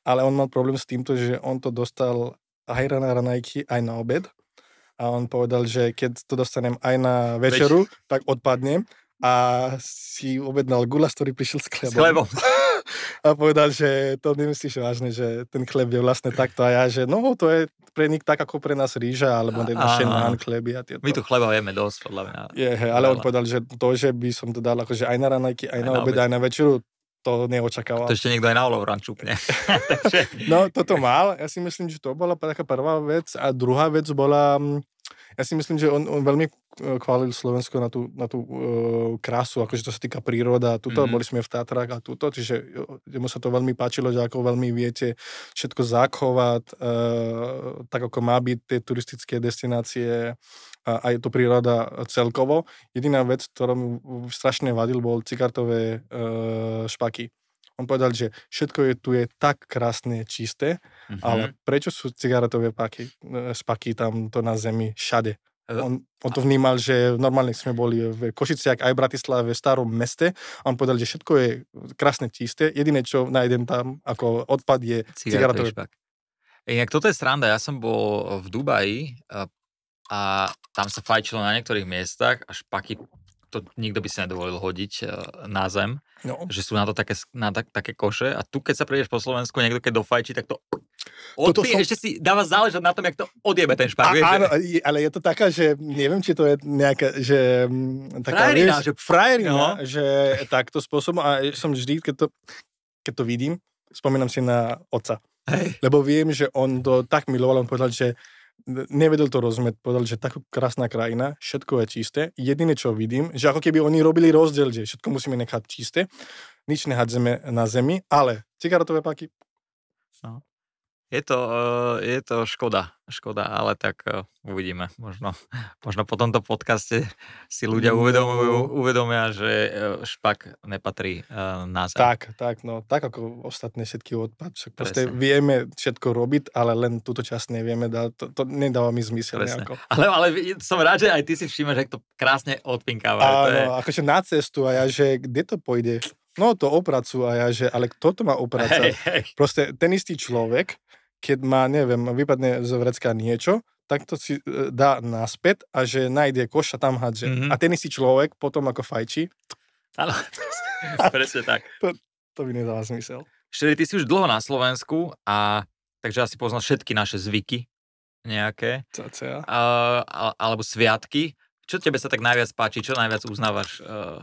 Ale on mal problém s týmto, že on to dostal aj na ranajky, aj na obed a on povedal, že keď to dostanem aj na večeru, Več... tak odpadnem a si objednal gulas, ktorý prišiel s chlebom. S chlebom. *laughs* a povedal, že to nemyslíš vážne, že ten chleb je vlastne takto a ja, že no to je pre nich tak ako pre nás ríža alebo naše nán chleby a tieto. My tu chleba jeme dosť, podľa mňa. Je, he, ale on povedal, že to, že by som to dal akože aj na ranajky, aj, aj na obed, aj na večeru, to neočakával. To ešte niekto aj na olovran čupne. *laughs* *laughs* no, toto mal. Ja si myslím, že to bola taká prvá vec. A druhá vec bola, mm, ja si myslím, že on, on veľmi chválil Slovensko na tú, na tú uh, krásu, akože to sa týka príroda tuto, mm-hmm. boli sme v Tatrách a tuto, čiže mu sa to veľmi páčilo, že ako veľmi viete všetko zachovať, uh, tak ako má byť tie turistické destinácie a aj to príroda celkovo. Jediná vec, ktorá mu strašne vadil, bol cigartové uh, špaky. On povedal, že všetko je tu je tak krásne, čisté, mm-hmm. ale prečo sú cigaretové paky, špaky tam to na zemi všade? On, on to vnímal, že normálne sme boli v Košiciach aj v Bratislave, v starom meste. On povedal, že všetko je krásne čisté. Jediné, čo nájdem tam ako odpad je cigaretové. špak. Inak toto je sranda. Ja som bol v Dubaji a, a tam sa fajčilo na niektorých miestach a špaky to nikto by si nedovolil hodiť e, na zem, no. že sú na to také, na tak, také koše a tu keď sa prídeš po Slovensku, niekto keď dofajčí, tak to odpí, som... ešte si dáva záležať na tom, jak to odjebe ten špák. A, áno, že... ale je to taká, že neviem, či to je nejaká, že mm, taká, frajerina, vieš, že, frajerina, no. že takto spôsobom a som vždy, keď to, keď to vidím, spomínam si na otca. Hej. Lebo viem, že on to tak miloval, on povedal, že nevedel to rozumieť, povedal, že taká krásna krajina, všetko je čisté. Jediné, čo vidím, že ako keby oni robili rozdiel, že všetko musíme nechať čisté, nič nehádzeme na zemi, ale cigaretové paky. No. Je to, eh, je to škoda, škoda, ale tak eh, uvidíme. Možno, *laughs* možno po tomto podcaste si ľudia uvedomujú, uvedomia, že eh, špak nepatrí na zem. Tak, tak, no, tak ako ostatné všetky odpad. Však proste vieme všetko robiť, ale len túto časť nevieme, dá, to, to nedáva mi zmysel nejako. Ale, ale som rád, že aj ty si všímaš, že to krásne odpinkáva. Áno, je... akože na cestu a ja, že kde to pôjde? No to opracu a ja, že ale kto to má *laughs* opracať? Proste ten istý človek, keď má, neviem, vypadne z vrecka niečo, tak to si e, dá naspäť a že nájde koš a tam hádže. Mm-hmm. A ten istý človek potom ako fajči. Áno, *laughs* presne tak. To, to by nedáva zmysel. Šteri, ty si už dlho na Slovensku a takže asi poznáš všetky naše zvyky nejaké. Cacia. Uh, alebo sviatky. Čo tebe sa tak najviac páči? Čo najviac uznávaš uh,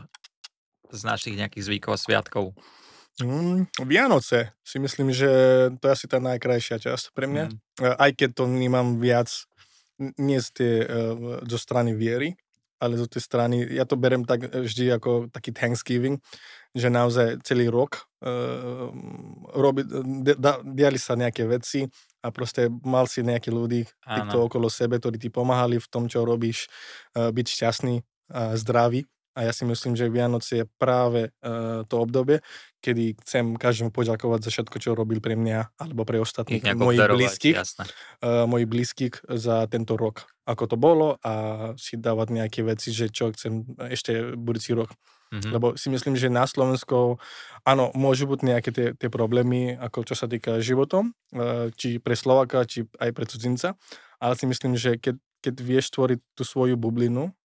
z našich nejakých zvykov a sviatkov? Mm, Vianoce si myslím, že to je asi tá najkrajšia časť pre mňa. Mm. Aj keď to vnímam viac nie z tej, uh, zo strany viery, ale zo tej strany, ja to berem tak vždy ako taký Thanksgiving, že naozaj celý rok uh, robi, da, diali sa nejaké veci a proste mal si nejakí ľudí, týchto okolo sebe, ktorí ti pomáhali v tom, čo robíš, uh, byť šťastný a zdravý A ja si myslím, že Vianoce je práve uh, to obdobie, kedy chcem každému poďakovať za všetko, čo robil pre mňa alebo pre ostatných mojich blízkych, uh, mojich blízkych za tento rok, ako to bolo a si dávať nejaké veci, že čo chcem ešte budúci rok. Mm-hmm. Lebo si myslím, že na Slovensku, áno, môžu byť nejaké tie, tie problémy, ako čo sa týka životom, či pre Slovaka, či aj pre cudzinca, ale si myslím, že keď, keď vieš tvoriť tú svoju bublinu,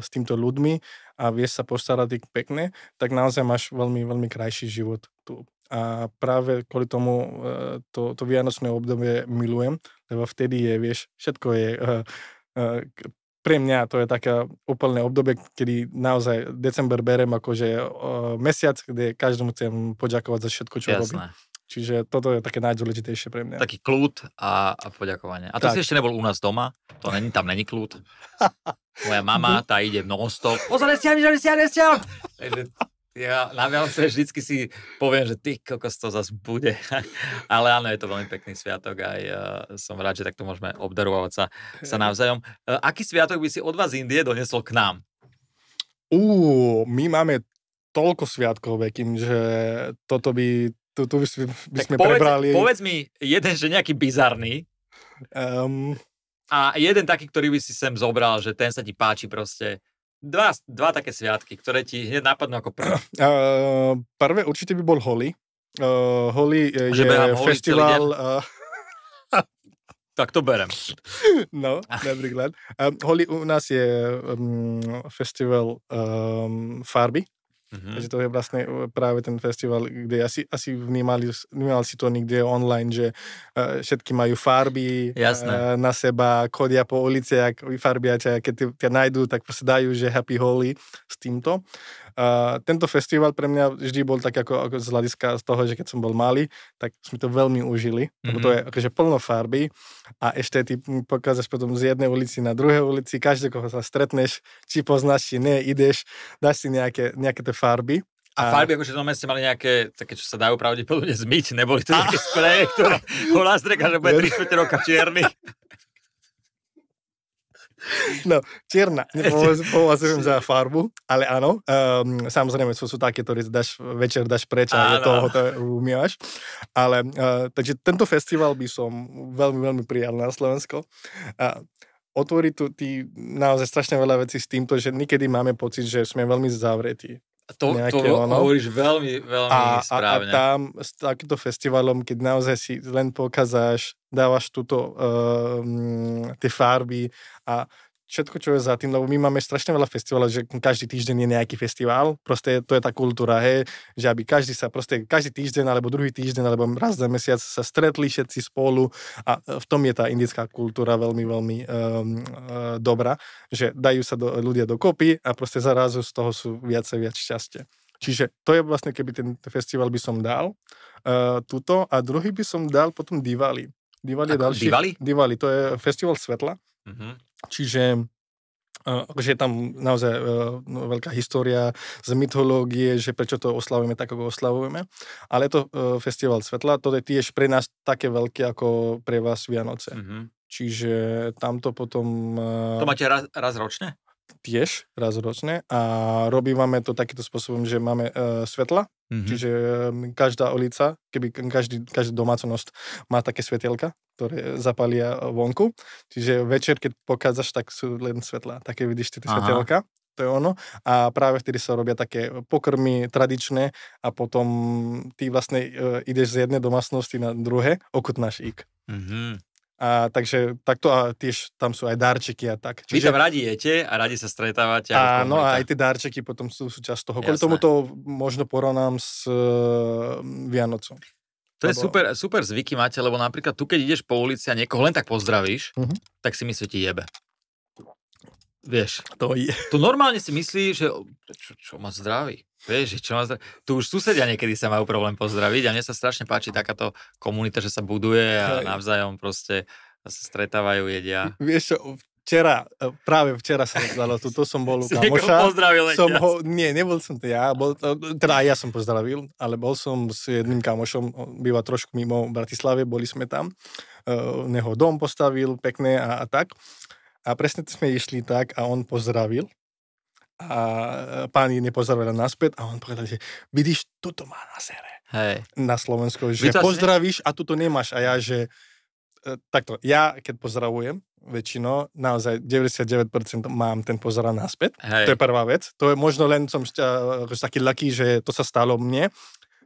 s týmto ľuďmi a vieš sa postarať ich pekne, tak naozaj máš veľmi, veľmi krajší život tu. A práve kvôli tomu to, to vianočné obdobie milujem, lebo vtedy je, vieš, všetko je pre mňa to je také úplné obdobie, kedy naozaj december berem akože mesiac, kde každému chcem poďakovať za všetko, čo Jasné. robím. Čiže toto je také najdôležitejšie pre mňa. Taký kľud a, a poďakovanie. A to tak. si ešte nebol u nás doma? To není, tam není kľud. *laughs* Moja mama, tá ide non-stop. *laughs* Pozor, nestiahni, nestiahni, nestiahni. Takže ja na Vianoce vždycky si poviem, že ty kokos to zase bude. *laughs* Ale áno, je to veľmi pekný sviatok a uh, som rád, že takto môžeme obdarovať sa, sa navzájom. Uh, aký sviatok by si od vás Indie donesol k nám? Uú, my máme toľko sviatkov, Bekim, že toto by tu, tu by, by sme povedz, prebrali... Povedz mi jeden, že nejaký bizarný. Um, a jeden taký, ktorý by si sem zobral, že ten sa ti páči proste. Dva, dva také sviatky, ktoré ti hneď napadnú ako prvé. Uh, prvé určite by bol Holy. Uh, Holy je že festival... Uh, *laughs* tak to berem. *laughs* No, napríklad. Um, Holy u nás je um, festival um, farby, Mm-hmm. Takže to je vlastne e, práve ten festival, kde asi, asi vnímali, vnímali si to niekde online, že uh, všetky majú farby uh, na seba, chodia po uliciach, vyfarbia ťa, keď ťa nájdú, tak proste dajú, že happy holy s týmto. Uh, tento festival pre mňa vždy bol tak ako, ako z hľadiska z toho, že keď som bol malý, tak sme to veľmi užili, mm-hmm. lebo to je mhm. akože plno farby a ešte ty pokázaš potom z jednej ulici na druhej ulici, každého, koho sa stretneš, či poznáš, či nie, ideš, dáš si nejaké, nejaké tie farby a, farby, akože v ste mali nejaké, také, čo sa dajú pravdepodobne zmyť, neboli to *laughs* nejaké spreje, ktoré ho že bude 3 roka čierny. *laughs* No, čierna, *laughs* nepovažujem za farbu, ale áno, um, samozrejme sú, sú také, ktoré dáš, večer dáš preč a toho to umývaš. Ale, uh, takže tento festival by som veľmi, veľmi prijal na Slovensko. Uh, otvorí tu tí naozaj strašne veľa vecí s týmto, že niekedy máme pocit, že sme veľmi zavretí. To, nejaké, to ono. hovoríš veľmi, veľmi a, správne. A, a tam s takýmto festivalom, keď naozaj si len pokazáš, dávaš túto uh, tie farby a všetko, čo je za tým, lebo my máme strašne veľa festivalov, že každý týždeň je nejaký festival, proste to je tá kultúra, hej, že aby každý sa proste, každý týždeň, alebo druhý týždeň, alebo raz za mesiac sa stretli všetci spolu a v tom je tá indická kultúra veľmi, veľmi um, uh, dobrá, že dajú sa do, ľudia dokopy a proste zarazu z toho sú viac a viac šťastie. Čiže to je vlastne, keby ten festival by som dal uh, tuto a druhý by som dal potom Diwali. Diwali je ďalší. Diwali? Diwali, to je festival svetla. Uh-huh. Čiže Uh, že je tam naozaj uh, no, veľká história z mytológie, že prečo to oslavujeme tak, ako oslavujeme. Ale je to uh, festival svetla, to je tiež pre nás také veľké ako pre vás Vianoce. Mm-hmm. Čiže tamto potom... To máte raz, raz ročne? Tiež raz ročne a robívame to takýmto spôsobom, že máme uh, svetla, mm-hmm. čiže um, každá ulica, keby každý, každá domácnosť má také svetelka, ktoré zapalia vonku, čiže večer, keď pokázaš, tak sú len svetla, také vidíš tie svetelka to je ono. A práve vtedy sa robia také pokrmy tradičné a potom ty vlastne uh, ideš z jednej domácnosti na druhé, okutnáš ich. Mm-hmm. A, takže takto a tiež tam sú aj darčeky a tak. Čiže... Vy tam radi jete a radi sa stretávate. Áno, a aj tie darčeky potom sú súčasť toho. Kvôli tomu to možno porovnám s uh, Vianocom. To lebo... je super, super zvyky máte, lebo napríklad tu, keď ideš po ulici a niekoho len tak pozdravíš, uh-huh. tak si myslí, že ti jebe. Vieš, to je. Tu normálne si myslí, že čo, čo ma zdraví. Vieš, čo ma. Tu už susedia niekedy sa majú problém pozdraviť a mne sa strašne páči takáto komunita, že sa buduje a navzájom proste sa stretávajú, jedia. Vieš čo, včera, e, práve včera sa stalo, tu, to som bol u *laughs* kamoša. pozdravil som ho, Nie, nebol som to ja, bol, teda ja som pozdravil, ale bol som s jedným kamošom, býva trošku mimo Bratislavy, boli sme tam, uh, neho dom postavil pekne a, a tak. A presne sme išli tak a on pozdravil. A páni nepozdravili naspäť a on povedal, že vidíš, toto má na sere. Hej. Na Slovensku, že asi pozdravíš a tu nemáš. A ja, že e, takto, ja keď pozdravujem, väčšinou, naozaj 99% mám ten pozdrav naspäť. Hej. To je prvá vec. To je možno len som šťa, akože taký lucky, že to sa stalo mne.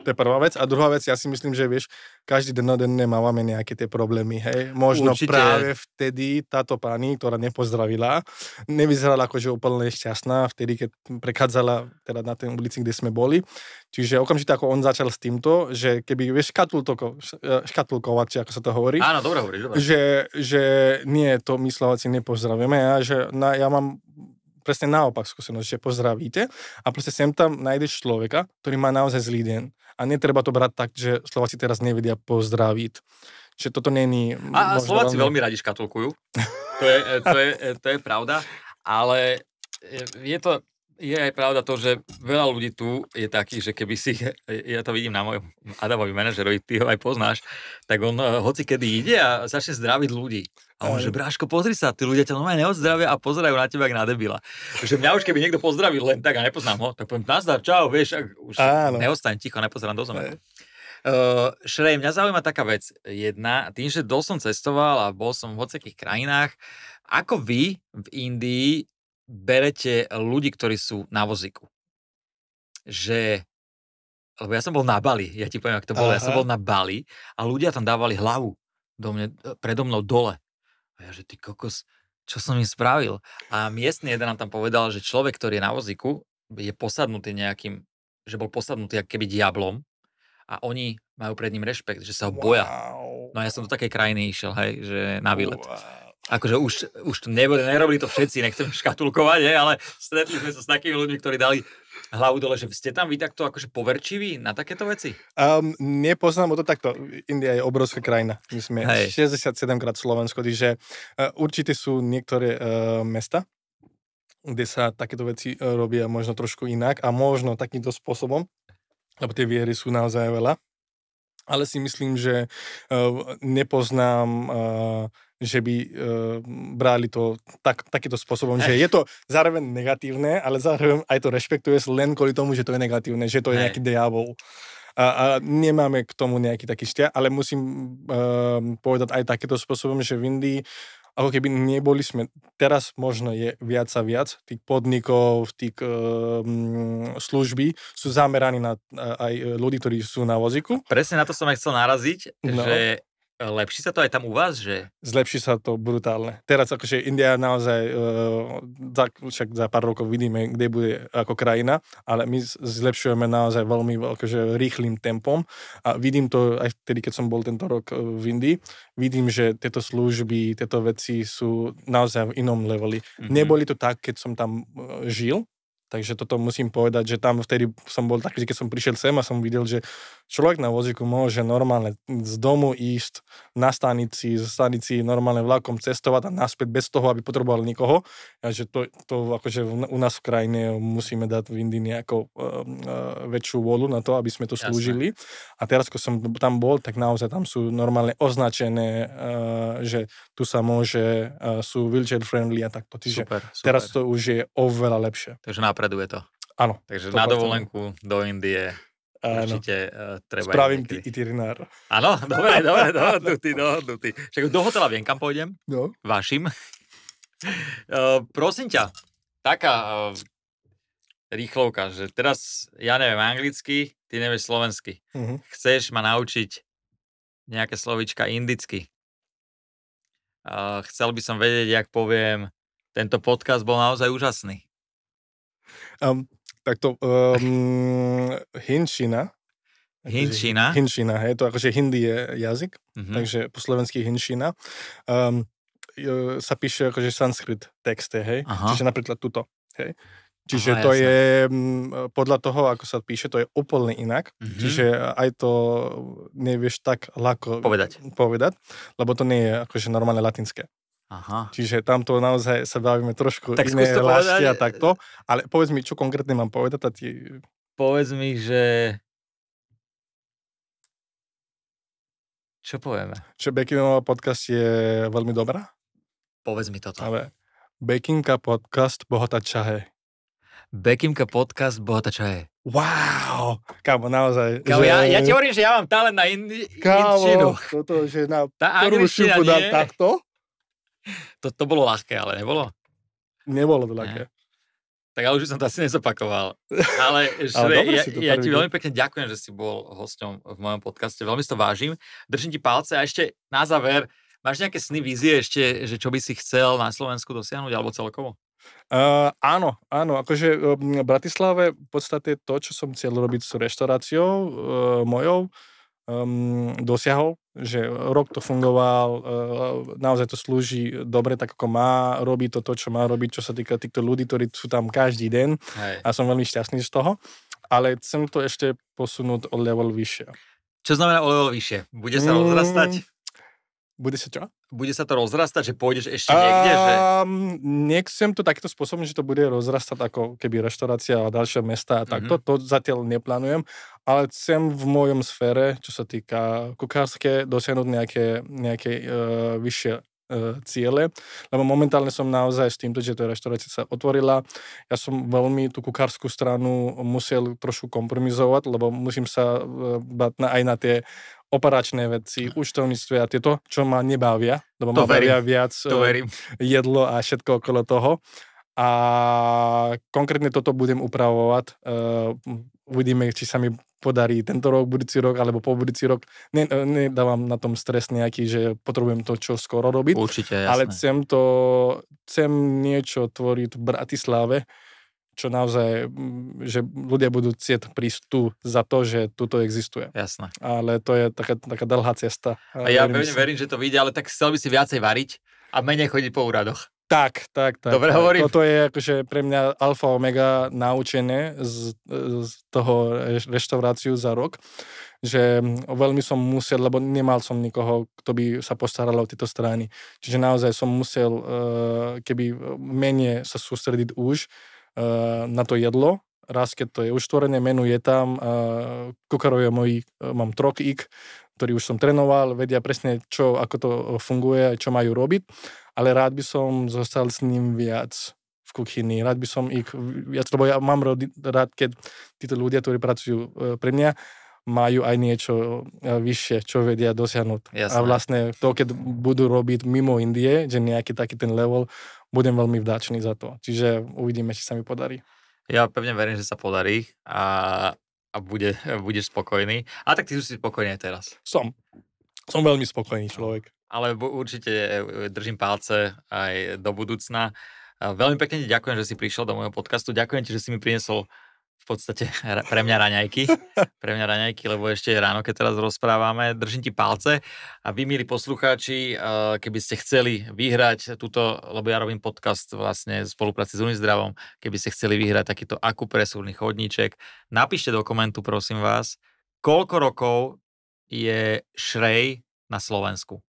To je prvá vec. A druhá vec, ja si myslím, že vieš, každý dennodenne máme nejaké tie problémy, hej. Možno Určite. práve vtedy táto pani, ktorá nepozdravila, nevyzerala akože úplne šťastná, vtedy, keď prechádzala teda na tej ulici, kde sme boli. Čiže okamžite ako on začal s týmto, že keby, vieš, škatulko, škatulkovať, či ako sa to hovorí, Áno, dobre hovoríš, dobre. že, že nie, to my Slováci nepozdravíme, ja, že na, ja mám presne naopak skúsenosť, že pozdravíte a proste sem tam nájdeš človeka, ktorý má naozaj zlý deň. A netreba to brať tak, že Slováci teraz nevedia pozdraviť. Že toto není... A, Slováci veľmi radi škatulkujú. To je, e, to je, e, to je pravda. Ale e, je to, je aj pravda to, že veľa ľudí tu je takých, že keby si, *laughs* ja to vidím na mojom Adamovi manažerovi, ty ho aj poznáš, tak on eh, hoci kedy ide a začne zdraviť ľudí. A on, že Bráško, pozri sa, tí ľudia ťa normálne neodzdravia a pozerajú na teba jak na debila. Že mňa už keby niekto pozdravil len tak a nepoznám ho, tak poviem, nazdar, čau, vieš, už Áno. neostaň ticho, nepozerám do zeme. Uh, Šrej, mňa zaujíma taká vec. Jedna, tým, že dosť som cestoval a bol som v hocekých krajinách, ako vy v Indii berete ľudí, ktorí sú na vozíku? Že, lebo ja som bol na Bali, ja ti poviem, ak to bolo, ja som Aha. bol na Bali a ľudia tam dávali hlavu do mne, predo mnou dole. A ja, že ty kokos, čo som im spravil? A miestny jeden nám tam povedal, že človek, ktorý je na vozíku, je posadnutý nejakým, že bol posadnutý ako keby diablom a oni majú pred ním rešpekt, že sa ho boja. Wow. No ja som do takej krajiny išiel, hej, že na výlet. Wow. Akože už, už to neboli, nerobili to všetci, nechcem *laughs* škatulkovať, hej, ale stretli sme sa s takými ľuďmi, ktorí dali hlavu dole, že ste tam vy takto akože poverčiví na takéto veci? Um, nepoznám to takto. India je obrovská krajina. My sme Hej. 67 krát Slovensko, takže uh, určite sú niektoré uh, mesta, kde sa takéto veci uh, robia možno trošku inak a možno takýmto spôsobom, lebo tie viery sú naozaj veľa. Ale si myslím, že uh, nepoznám, uh, že by uh, brali to tak, takýmto spôsobom, že je to zároveň negatívne, ale zároveň aj to rešpektuješ len kvôli tomu, že to je negatívne, že to je Hej. nejaký diabol. A, a nemáme k tomu nejaký taký vzťah, ale musím uh, povedať aj takéto spôsobom, že v Indii ako keby neboli sme, teraz možno je viac a viac tých podnikov, tých um, služby sú zameraní na aj ľudí, ktorí sú na vozíku. Presne na to som aj chcel naraziť, No. že lepší sa to aj tam u vás, že Zlepší sa to brutálne. Teraz akože India naozaj, uh, za, však za pár rokov vidíme, kde bude ako krajina, ale my zlepšujeme naozaj veľmi akože rýchlým tempom a vidím to aj vtedy, keď som bol tento rok eh, v Indii, vidím, že tieto služby, tieto veci sú naozaj v inom leveli. Mhm. Neboli to tak, keď som tam eh, žil, takže toto musím povedať, že tam vtedy som bol taký, že keď som prišiel sem a som videl, že človek na vozíku môže normálne z domu ísť na stanici, z stanici normálne vlakom cestovať a naspäť bez toho, aby potreboval nikoho. A že to, to akože u nás v krajine musíme dať v Indii nejakou uh, uh, väčšiu volu na to, aby sme to slúžili. A teraz, keď som tam bol, tak naozaj tam sú normálne označené, uh, že tu sa môže, uh, sú wheelchair friendly a takto. Čiže super, super. teraz to už je oveľa lepšie. Takže napreduje to. Áno. Takže 100%. na dovolenku do Indie Áno. určite uh, treba Spravím ti itinerár. Áno, *laughs* dobre, dobre, dohodnutý, dohodnutý. Však do hotela viem, kam pôjdem. No. Vašim. Uh, *laughs* prosím ťa, taká uh, rýchlovka, že teraz ja neviem anglicky, ty nevieš slovensky. Uh-huh. Chceš ma naučiť nejaké slovička indicky. Uh, chcel by som vedieť, jak poviem, tento podcast bol naozaj úžasný. Um, tak to um, hinčina. Hinčina? Hinčina, hej, to akože hindi je jazyk, Mhm. takže po slovensky hinčina. Um, sa píše akože sanskrit texte, hej. Aha. Čiže napríklad tuto, hej. Čiže Aha, to jasné. je, mm, podľa toho, ako sa píše, to je úplne inak. Mhm. Čiže aj to nevieš tak ľahko Povedať. povedať, lebo to nie je akože normálne latinské. Aha. Čiže tamto naozaj sa bavíme trošku Tak iné hlasy a takto. Ale povedz mi, čo konkrétne mám povedať a ti... Povedz mi, že... Čo povieme? Že Bekinová podcast je veľmi dobrá, Povedz mi toto. ale Bekinka podcast bohatá čahe. Bekimka podcast, boha, čo je? Wow, kámo, naozaj. Kámo, že... ja, ja ti hovorím, že ja mám talent na indi, kámo, toto, že na Tá šupu dám takto. To, to bolo ľahké, ale nebolo? Nebolo to ľahké. Tak ale už som to asi nezopakoval. Ale, *laughs* ale ja, ja ti veľmi pekne ďakujem, že si bol hosťom v mojom podcaste. Veľmi si to vážim. Držím ti palce a ešte na záver, máš nejaké sny, vízie ešte, že čo by si chcel na Slovensku dosiahnuť alebo celkovo? Uh, áno, áno, akože v Bratislave v podstate to, čo som chcel robiť s reštauráciou uh, mojou, um, dosiahol, že rok to fungoval, uh, naozaj to slúži dobre tak, ako má, robí to to, čo má robiť, čo sa týka týchto ľudí, ktorí sú tam každý deň Hej. a som veľmi šťastný z toho, ale chcem to ešte posunúť o level vyššie. Čo znamená o level vyššie? Bude sa mm, rozrastať? Bude sa čo? Bude sa to rozrastať, že pôjdeš ešte niekde? Um, že... Nechcem to takto spôsobom, že to bude rozrastať ako keby reštaurácia a ďalšie mesta a takto. Mm-hmm. To zatiaľ neplánujem, ale chcem v mojom sfére, čo sa týka kukárske, dosiahnuť nejaké, nejaké uh, vyššie uh, ciele, lebo momentálne som naozaj s týmto, že to reštaurácia sa otvorila. Ja som veľmi tú kukárskú stranu musel trošku kompromisovať, lebo musím sa uh, bať na, aj na tie operačné veci, účtovníctve a tieto, čo ma nebavia, lebo to ma bavia viac to verím. jedlo a všetko okolo toho. A konkrétne toto budem upravovať. Uh, uvidíme, či sa mi podarí tento rok, budúci rok, alebo po budúci rok. Nedávam na tom stres nejaký, že potrebujem to čo skoro robiť. Určite, jasné. Ale chcem to, chcem niečo tvoriť v Bratislave, čo naozaj, že ľudia budú chcieť prísť tu za to, že tuto existuje. Jasné. Ale to je taká, taká dlhá cesta. A ja verím, verím, že to vyjde, ale tak chcel by si viacej variť a menej chodiť po úradoch. Tak, tak, tak. Dobre hovorím. Toto je akože pre mňa alfa omega naučené z, z toho reštauráciu za rok, že veľmi som musel, lebo nemal som nikoho, kto by sa postaral o tieto strany. Čiže naozaj som musel uh, keby menej sa sústrediť už Eh, na to jedlo. Raz, keď to je už tvorené menu, je tam. Kucharovia moji, uh, mám ik, ktorý už som trénoval, vedia presne, čo, ako to funguje, čo majú robiť, ale rád by som zostal s ním viac v kuchyni. Rád by som ich viac, lebo ja mám rád, keď títo ľudia, ktorí pracujú pre mňa, majú aj niečo vyššie, čo vedia dosiahnuť. Jasné. A vlastne to, keď budú robiť mimo Indie, že nejaký taký ten level, budem veľmi vdáčný za to. Čiže uvidíme, či sa mi podarí. Ja pevne verím, že sa podarí a, a bude, budeš spokojný. A tak ty už si spokojný aj teraz. Som. Som veľmi spokojný človek. Ale určite e, držím palce aj do budúcna. Veľmi pekne ti ďakujem, že si prišiel do môjho podcastu. Ďakujem ti, že si mi priniesol v podstate *laughs* pre mňa raňajky. *laughs* Pre mňa raňajky, lebo ešte je ráno, keď teraz rozprávame. Držím ti palce a vy, milí poslucháči, eh, keby ste chceli vyhrať túto, lebo ja robím podcast vlastne v spolupráci s Unizdravom, keby ste chceli vyhrať takýto akupresúrny chodníček, napíšte do komentu, prosím vás, koľko rokov je Šrej na Slovensku.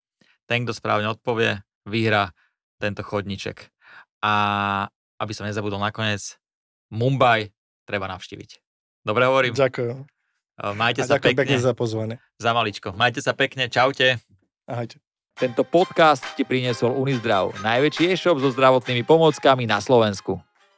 Ten, kto správne odpovie, vyhrá tento chodníček. A aby som nezabudol nakoniec, Mumbai treba navštíviť. Dobre hovorím? Ďakujem. Majte A sa ďakujem pekne. pekne za pozvanie. Za maličko. Majte sa pekne. Čaute. Ahojte. Tento podcast ti priniesol Unizdrav, najväčší e-shop so zdravotnými pomôckami na Slovensku.